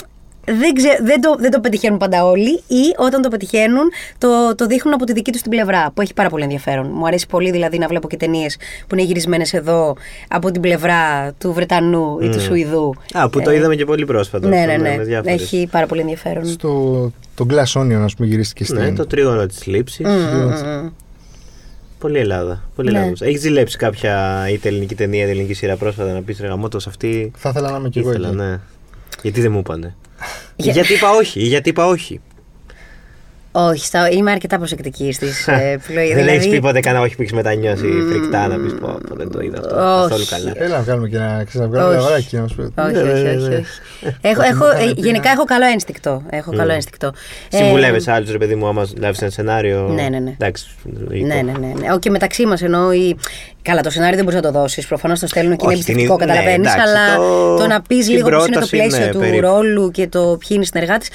δεν, ξε- δεν, το, δεν το πετυχαίνουν πάντα όλοι ή όταν το πετυχαίνουν το, το δείχνουν από τη δική τους την πλευρά που έχει πάρα πολύ ενδιαφέρον. Μου αρέσει πολύ δηλαδή να βλέπω και ταινίες που είναι γυρισμένες εδώ από την πλευρά του Βρετανού ή του Σουηδού. Α, που το Ε, είδαμε και πολύ πρόσφατα. Ναι, αυτό, ναι, με ναι. διάφορες. Έχει πάρα πολύ ενδιαφέρον. Στο το Glass Onion, ας πούμε, γυρίστηκε στην. Ναι, το τρίγωνο της λήψης. Μμ, μμ, μμ. Πολύ Ελλάδα. Πολύ Ναι. Ελλάδα. Έχεις ζηλέψει κάποια είτε ελληνική ταινία είτε ελληνική σειρά πρόσφατα να πεις ρε γαμώτος αυτή. Θα ήθελα να είμαι κι εγώ Ήθελα, εκεί. ναι. Γιατί δεν μου είπανε. Για- Γιατί είπα όχι, ή γιατί είπα όχι. Όχι, στα, είμαι αρκετά προσεκτική στις ε, επιλογέ. Δεν έχεις πει ποτέ κανένα όχι που έχεις μετανιώσει φρικτά να πεις πω, πω, δεν το είδα αυτό. Όχι. Καθόλου καλά. Έλα να κάνουμε και ένα, ξέρεις, να βγάλουμε Όχι. ένα βράκι και να σου πει. Όχι, Ναι, όχι, ναι, όχι, ναι. όχι. Έχω, έχω, ε, γενικά έχω καλό ένστικτο. Έχω καλό ένστικτο. Ε, Συμβουλεύεις άλλους ρε παιδί μου, άμα λάβεις ένα σενάριο. Ναι, ναι, ναι. Εντάξει. Ναι, ναι, ναι. ναι. Ο, και μεταξύ μας εννοώ. Η... Καλά, το σενάριο δεν μπορείς να το δώσεις. Προφανώς το στέλνουν και είναι Όχι, την εμπιστευτικό, ιδ- ναι, καταλαβαίνεις. εντάξει, αλλά το- το, να πεις την λίγο πώ είναι το πρόταση, πλαίσιο ναι, του περίπου. ρόλου και το ποιοι είναι οι συνεργάτες.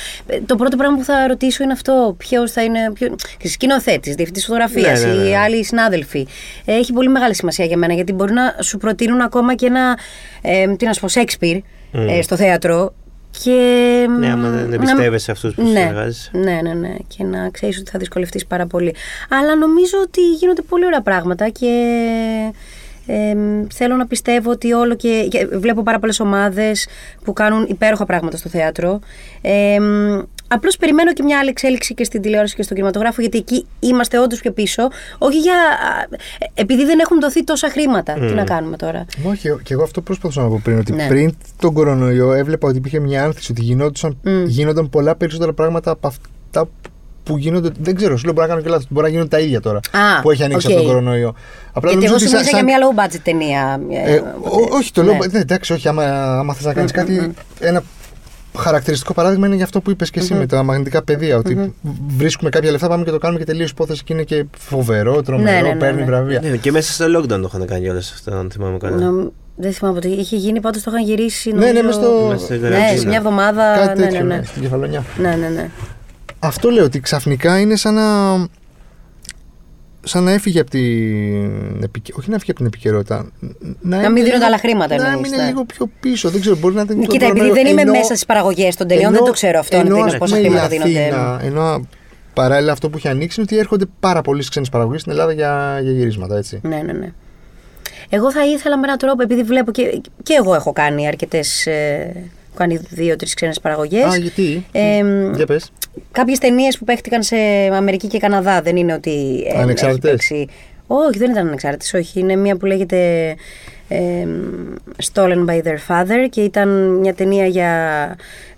Το πρώτο πράγμα που θα ρωτήσω είναι αυτό. Ποιος θα είναι. Ποιο... Σκηνοθέτης, διευθυντής φωτογραφίας, Ναι, ναι, ναι. οι άλλοι συνάδελφοι. Ε, Έχει πολύ μεγάλη σημασία για μένα γιατί μπορεί να σου προτείνουν ακόμα και ένα. Ε, τι να σου πω, Σέξπιρ ε, στο θέατρο. Και, Ναι, άμα δεν να- εμπιστεύεσαι σε αυτούς που ναι, συνεργάζεσαι. ναι, ναι, ναι. Και να ξέρεις ότι θα δυσκολευτείς πάρα πολύ. Αλλά νομίζω ότι γίνονται πολύ ωραία πράγματα και ε, θέλω να πιστεύω ότι όλο και, και βλέπω πάρα πολλές ομάδες που κάνουν υπέροχα πράγματα στο θέατρο. Ε, Απλώς περιμένω και μια άλλη εξέλιξη και στην τηλεόραση και στον κινηματογράφο, γιατί εκεί είμαστε όντως πιο πίσω. Όχι για. επειδή δεν έχουν δοθεί τόσα χρήματα. Τι να κάνουμε τώρα; Όχι, και εγώ αυτό προσπαθούσα να πω πριν. Ότι Ναι. πριν τον κορονοϊό έβλεπα ότι υπήρχε μια άνθηση, ότι γινόντουσαν, γίνονταν πολλά περισσότερα πράγματα από αυτά που γίνονται. Δεν ξέρω, σου λέω μπορεί να κάνω και λάθος. Μπορεί να γίνονται τα ίδια τώρα Α, που έχει ανοίξει οκ. από τον κορονοϊό. Απλά γιατί εγώ νομίζω σου ότι μίλησα για μια low budget ταινία. Ε, ό- όχι, το Ναι. λέω. Ναι, εντάξει, όχι. Άμα, άμα θες να κάνεις κάτι. Ένα χαρακτηριστικό παράδειγμα είναι για αυτό που είπες και εσύ με τα μαγνητικά πεδία. Ότι βρίσκουμε κάποια λεφτά, πάμε και το κάνουμε και τελείως υπόθεση και είναι και φοβερό, τρομερό, Ναι, ναι, ναι, παίρνει ναι. βραβεία. Ναι, και μέσα στο lockdown το είχαν κάνει όλα αυτά, αν θυμάμαι καλά. Νομ- Δεν θυμάμαι πότε. Είχε γίνει, πάντως το είχαν γυρίσει. Ναι, ναι, νομίζω- μες στο- Μες στο Ναι, Ιδρύμα. σε μια εβδομάδα. Κάτι ναι, τέτοιο, ναι, ναι. ναι, στην κεφαλονιά. Ναι, ναι, ναι. Αυτό λέω ότι ξαφνικά είναι σαν να. Σαν να έφυγε από την. επικαι- Όχι να έφυγε από την επικαιρότητα. Να, είναι μην δίνονται λίγο- άλλα χρήματα, Να εννοείς, είναι ναι. λίγο πιο πίσω. Δεν ξέρω, μπορεί να ήταν. το Κοίτα, επειδή κορονοϊό. δεν είμαι Ενώ- μέσα στις παραγωγές των ταινιών, δεν ενώ- το ξέρω αυτό. ενώ, Ενώ, ας πόσα πούμε, η χρήματα δίνονται. Αθήνα, ενώ παράλληλα αυτό που έχει ανοίξει είναι ότι έρχονται πάρα πολλές ξένες παραγωγές στην Ελλάδα για, για γυρίσματα. Έτσι. Ναι, ναι, ναι. Εγώ θα ήθελα με έναν τρόπο, επειδή βλέπω και, και εγώ έχω κάνει αρκετές. Ε, έχω κάνει δύο-τρει ξένες παραγωγές. Α, γιατί; Ε, για πες. Κάποιες ταινίες που παίχτηκαν σε Αμερική και Καναδά δεν είναι ότι. ε, Ανεξάρτητες; έχει παίξει- Όχι, δεν ήταν ανεξάρτητες. Όχι, είναι μία που λέγεται ε, Stolen by their father και ήταν μια ταινία για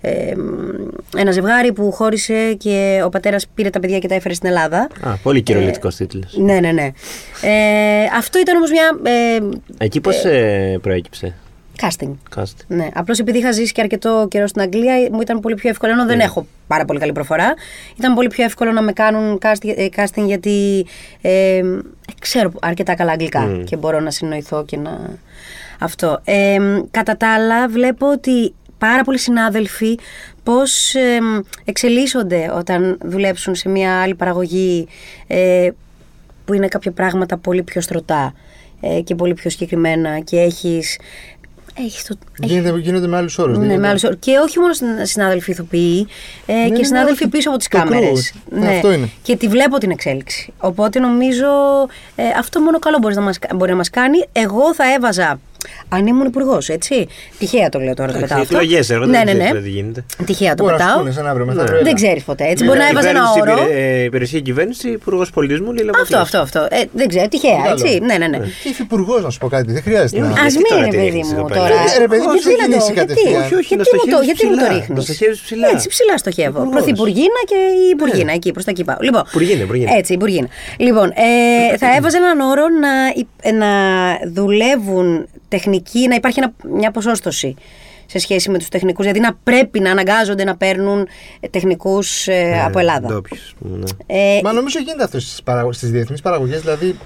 ε, ένα ζευγάρι που χώρισε και ο πατέρας πήρε τα παιδιά και τα έφερε στην Ελλάδα. Α, πολύ κυριολεκτικός τίτλος. Ναι, ναι, ναι. Ε, αυτό ήταν όμως μια. Ε, Εκεί πώς προέκυψε; Casting. Cast. Ναι, απλώς επειδή είχα ζήσει και αρκετό καιρό στην Αγγλία, μου ήταν πολύ πιο εύκολο. Ενώ δεν έχω πάρα πολύ καλή προφορά, ήταν πολύ πιο εύκολο να με κάνουν casting, ε, casting γιατί ε, ξέρω αρκετά καλά αγγλικά και μπορώ να συνοηθώ και να. Αυτό. Ε, κατά τα άλλα, βλέπω ότι πάρα πολλοί συνάδελφοι πώς ε, εξελίσσονται όταν δουλέψουν σε μια άλλη παραγωγή ε, που είναι κάποια πράγματα πολύ πιο στρωτά ε, και πολύ πιο συγκεκριμένα και έχεις, έχεις το, Γίνεται, γίνονται με άλλους όρους. ναι, με άλλους όρους. Και όχι μόνο συν- συνάδελφοι ηθοποιοί, ε, ναι, και ναι, συνάδελφοι όχι, πίσω από τις το κάμερες. crew. Αυτό είναι. Και τη βλέπω την εξέλιξη. Οπότε νομίζω ε, αυτό μόνο καλό μπορείς να μας, μπορεί να μας κάνει. Εγώ θα έβαζα. Αν ήμουν υπουργός, έτσι. Τυχαία το λέω τώρα, το πετάω αυτό. Εκλογές έρχονται. Ναι, ναι, δεν ναι. ξέρω τι γίνεται. Τυχαία το Μπορεί να σου πετάω. πούνε σαν αύριο μεθαύριο. Ναι. έλα. Δεν ξέρεις ποτέ. Έτσι. Ναι, Μπορεί να έβαζα ένα κυβέρνηση, όρο. υπηρε- ε, Υπηρεσία κυβέρνηση, υπουργός πολιτισμού, Λίλα Αυτό, αυτό, αυτό. Ε, δεν ξέρω, τυχαία, Καλό. έτσι. Ναι, ναι, ναι. Και υφυπουργό, να σου πω κάτι. Δεν χρειάζεται να. Ε, Α Γιατί μην τώρα είναι, την παιδί ρίχνεις μου εδώ πέρα; τώρα. Ε, ρε, παιδί μου, Γιατί σου να το- κινήσει γιατί- κατευθείαν. Όχι, όχι, γιατί να μου το- στοχεύεις Γιατί μου το ψηλά. ρίχνεις; Να στοχεύεις ψηλά. Έτσι, ψηλά στοχεύω. Υπουργός. Πρωθυπουργίνα και η Υπουργίνα, εκεί προς τα εκεί πάω. Λοιπόν, Υπουργίνα, Υπουργίνα. Έτσι, Υπουργίνα. Λοιπόν, ε, θα έβαζα έναν όρο να, υ- να δουλεύουν τεχνικοί, να υπάρχει ένα- μια ποσόστοση σε σχέση με τους τεχνικούς, δηλαδή να πρέπει να αναγκάζονται να παίρνουν ε, τεχνικούς ε, από Ελλάδα. Ντόπιους, ας πούμε, ναι. Ε, Μα νομίζω γίνεται αυτό στις παραγω... διεθνείς παραγωγές. Δηλαδή,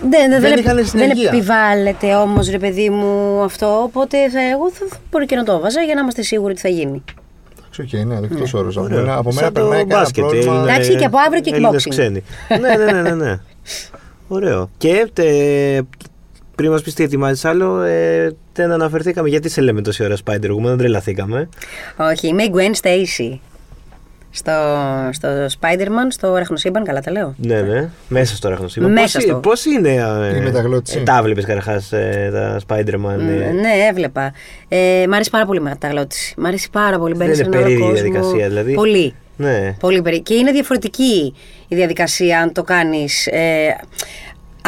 δεν, δεν, δεν δεν, είχαν δεν συνεργεία. επιβάλλεται όμως, ρε παιδί μου, αυτό. Οπότε θα, εγώ θα, μπορεί και να το έβαζα για να είμαστε σίγουροι ότι θα γίνει. εντάξει, οκ, ναι, δεκτό όρος. Από Ωραίο. μένα, από μένα Σαν το περνάει κανένα μπάσκετ, πρόβλημα. Έλληνες- Εντάξει, και από αύριο Έλληνες kickboxing. ξένοι. ναι, ναι, ναι, ναι, ναι. Ωραίο. Και τε, πριν μας πεις τι ετοιμάζεις άλλο, ε, δεν αναφερθήκαμε γιατί σε λέμε τόση ώρα Spider-Man, δεν τρελαθήκαμε. Όχι, είμαι η Gwen Stacy. Στο, στο Spider-Man, στο Ραχνοσύμπαν, καλά τα λέω. Ναι, ναι. Μέσα στο ραχνοσύμπαν. Μέσα Πώς, στο. Πώς είναι. Ε, Η μεταγλώτηση. Ε, τα βλέπεις καταρχάς τα Spider-Man. ε, Ναι, έβλεπα. Ε, μ' αρέσει πάρα πολύ η μεταγλώτηση. Μ' αρέσει πάρα πολύ. Δεν Μπαίνεις είναι σε έναν άλλο περίεργη η κόσμο. διαδικασία, δηλαδή. Πολύ. ναι. Πολύ περί... Και είναι διαφορετική η διαδικασία αν το κάνεις ε,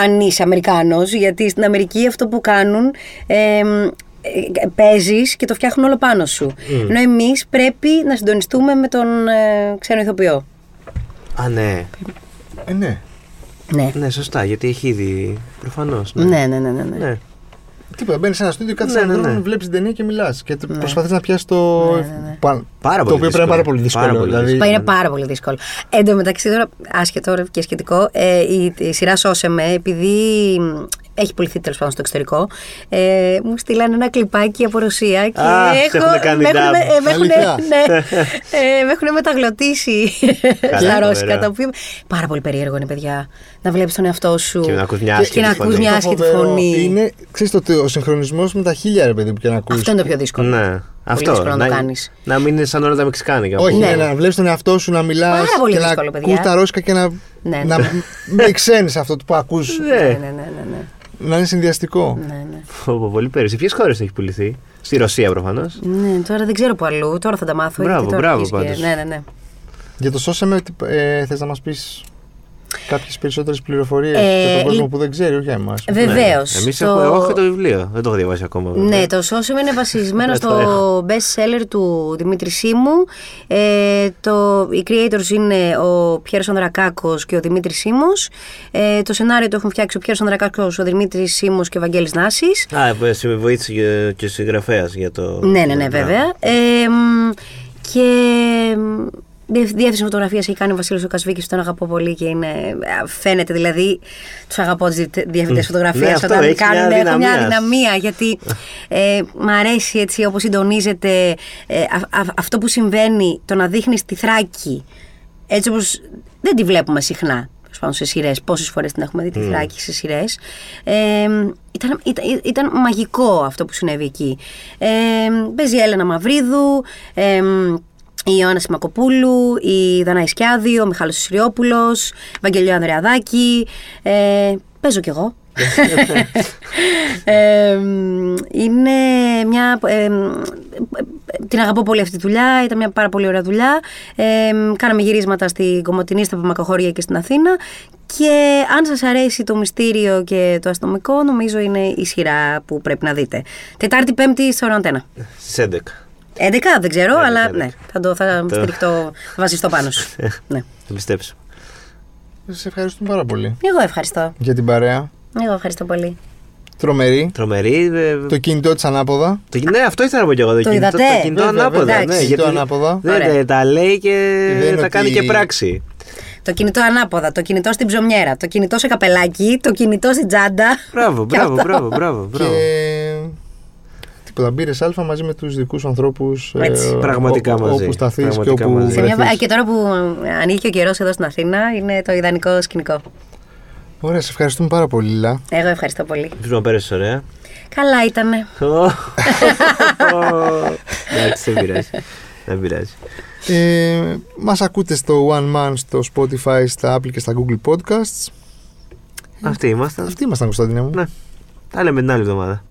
αν είσαι Αμερικάνος, γιατί στην Αμερική αυτό που κάνουν ε, ε, παίζεις και το φτιάχνουν όλο πάνω σου. Ενώ εμείς πρέπει να συντονιστούμε με τον ε, ξένο ηθοποιό. Α, ναι. Ε, ναι. Ναι. Ναι, σωστά, γιατί έχει ήδη. Προφανώς. Ναι, ναι, ναι, ναι. ναι. ναι. Τίποτα. Μπαίνεις σε ένα στούντιο, κάθεσαι Ναι, έναν ναι, δρόμο, ναι. βλέπεις την ταινία και μιλάς. Και προσπαθείς να πιάσεις το. ναι. πα- Πάρα Το πολύ οποίο πρέπει να είναι πάρα πολύ δύσκολο. Πάρα πολύ δηλαδή, Μα είναι πάρα πολύ δύσκολο. Εν τω μεταξύ, τώρα, άσχετο ρε, και σχετικό, ε, η, η σειρά Σώσε με, επειδή μ, έχει πουληθεί τέλος πάντων στο εξωτερικό, ε, μου στείλανε ένα κλιπάκι από Ρωσία και Α, σε έχω. έχουνε κάνει με έχουνε- dub. ε, με έχουνε- Αλήθεια. ναι, ε, με έχουν μεταγλωτήσει στα Καλά, ρώσικα. ωραία. Τα οποία, πάρα πολύ περίεργο είναι, παιδιά. Να βλέπεις τον εαυτό σου. Και να ακούς μια και άσχετη να φωνή. ακούς μια το άσχετη φοβερό φωνή. Είναι, ξέρεις, το, ο συγχρονισμός με τα χίλια, ρε παιδί μου, και να ακούσει. Αυτό είναι το πιο δύσκολο. Ναι. Αυτό. δύσκολο να το κάνεις. να μην είναι σαν όλα τα Μεξικάνικα. Όχι, Ναι. ναι, να βλέπεις τον εαυτό σου να μιλάς Πάρα πολύ και να δύσκολο, παιδιά. ακούς τα ρώσικα και να, Ναι, να ναι. μην ξέρει αυτό που ακούς Ναι, Ναι. ναι, ναι, ναι, ναι. Να είναι συνδυαστικό. ναι, ναι. Πω, πω, Πολύ πέρυσι. Ποιες χώρες έχει πουληθεί; Στη Ρωσία προφανώς. Ναι, τώρα δεν ξέρω που αλλού. Τώρα θα τα μάθω. Μπράβο, γιατί τώρα μπράβο αρχίζει και- πάντως. Ναι, ναι, ναι. Για το σώσαμε, ε, θες να μας πεις κάποιες περισσότερες πληροφορίες Ε, για τον κόσμο λι- που δεν ξέρει, όχι για εμάς. Βεβαίως. Εμείς έχουμε. Εγώ έχω το βιβλίο. Δεν το έχω διαβάσει ακόμα. βέβαια. Ναι, το Social είναι βασισμένο Ε, στο το έχω. best seller του Δημήτρη Σίμου. Ε, το, οι creators είναι ο Πιέρος Ανδρακάκος και ο Δημήτρης Σίμος. Ε, το σενάριο το έχουν φτιάξει ο Πιέρος Ανδρακάκος, ο Δημήτρης Σίμος και ο Βαγγέλης Νάσης. Α, ε, σε βοήθησε και- και ο συγγραφέας για το. Ναι, ναι, ναι, βέβαια. Ε, μ, και μ, διεύθυνση διεύθυνση φωτογραφίας έχει κάνει ο Βασίλη ο Κασβίκη, τον αγαπώ πολύ και είναι, φαίνεται δηλαδή. Τους αγαπώ του διευθυντέ Ναι, φωτογραφίας αυτό, όταν έχεις κάνουν. μια Έχω μια αδυναμία. αδυναμία γιατί ε, μ' αρέσει έτσι όπως συντονίζεται ε, α- α- αυτό που συμβαίνει, το να δείχνεις τη θράκη έτσι όπως δεν τη βλέπουμε συχνά. τέλος πάντων, σε σειρές. Πόσες φορές την έχουμε δει τη θράκη σε σειρές. Ε, ήταν, ήταν, ήταν μαγικό αυτό που συνέβη εκεί. Ε, παίζει η Έλενα Μαυρίδου, ε, η Ιωάννα Σιμακοπούλου, η Δανάη Σκιάδη, ο Μιχάλης Σιριόπουλος, Βαγγελιό Ανδρεαδάκη. Ε, παίζω κι εγώ. Ε, είναι μια. ε, την αγαπώ πολύ αυτή τη δουλειά. Ήταν μια πάρα πολύ ωραία δουλειά. Ε, κάναμε γυρίσματα στην Κομωτινή, στα Παπαμακοχώρια και στην Αθήνα. Και αν σας αρέσει το μυστήριο και το αστυνομικό, νομίζω είναι η σειρά που πρέπει να δείτε. Τετάρτη, Πέμπτη στο Ραντένα. Στι 11. 11 δεν ξέρω, 11, αλλά 11. ναι, θα, το, θα Το- στηριχτώ, θα βασιστώ πάνω σου. ναι. Θα πιστέψω. Σα ευχαριστούμε πάρα πολύ Εγώ ευχαριστώ. για την παρέα. Εγώ ευχαριστώ πολύ. Τρομερή. Τρομερή. ε, Το κινητό της ανάποδα. Το, ναι, αυτό ήθελα να πω κι εγώ. Το, Το κινητό, είδατε; το κινητό Βέβαια, ανάποδα. βέβαια. Ναι, Εντάξει. Κινητό γιατί ανάποδα. δεν Ωραία. ε, τα λέει και Δεν είναι τα κάνει ότι- και πράξη. Το κινητό ανάποδα, το κινητό στην ψωμιέρα, το κινητό σε καπελάκι, το κινητό στην τσάντα. Μπράβο, Και μπράβο, αυτό. μπράβο, μπράβο, μπράβο. Και. Τίποτα. Μπύρε Α μαζί με τους δικούς ανθρώπους. Έτσι. Πραγματικά μαζί. Όπου σταθείς και Πραγματικά όπου. μαζί. Σε μια... βρεθείς. Και τώρα που ανοίγει και ο καιρός εδώ στην Αθήνα, είναι το ιδανικό σκηνικό. Ωραία, σε ευχαριστούμε πάρα πολύ, Λίλα. Εγώ ευχαριστώ πολύ. Ελπίζω να πέρασε ωραία. Καλά ήτανε. Εντάξει, δεν πειράζει. Δεν πειράζει. Ε, μας ακούτε στο One Man, στο Spotify, στα Apple και στα Google Podcasts. Αυτοί ήμασταν. Αυτοί ήμασταν, Κωνσταντίνα μου. Ναι. Τα λέμε την άλλη εβδομάδα.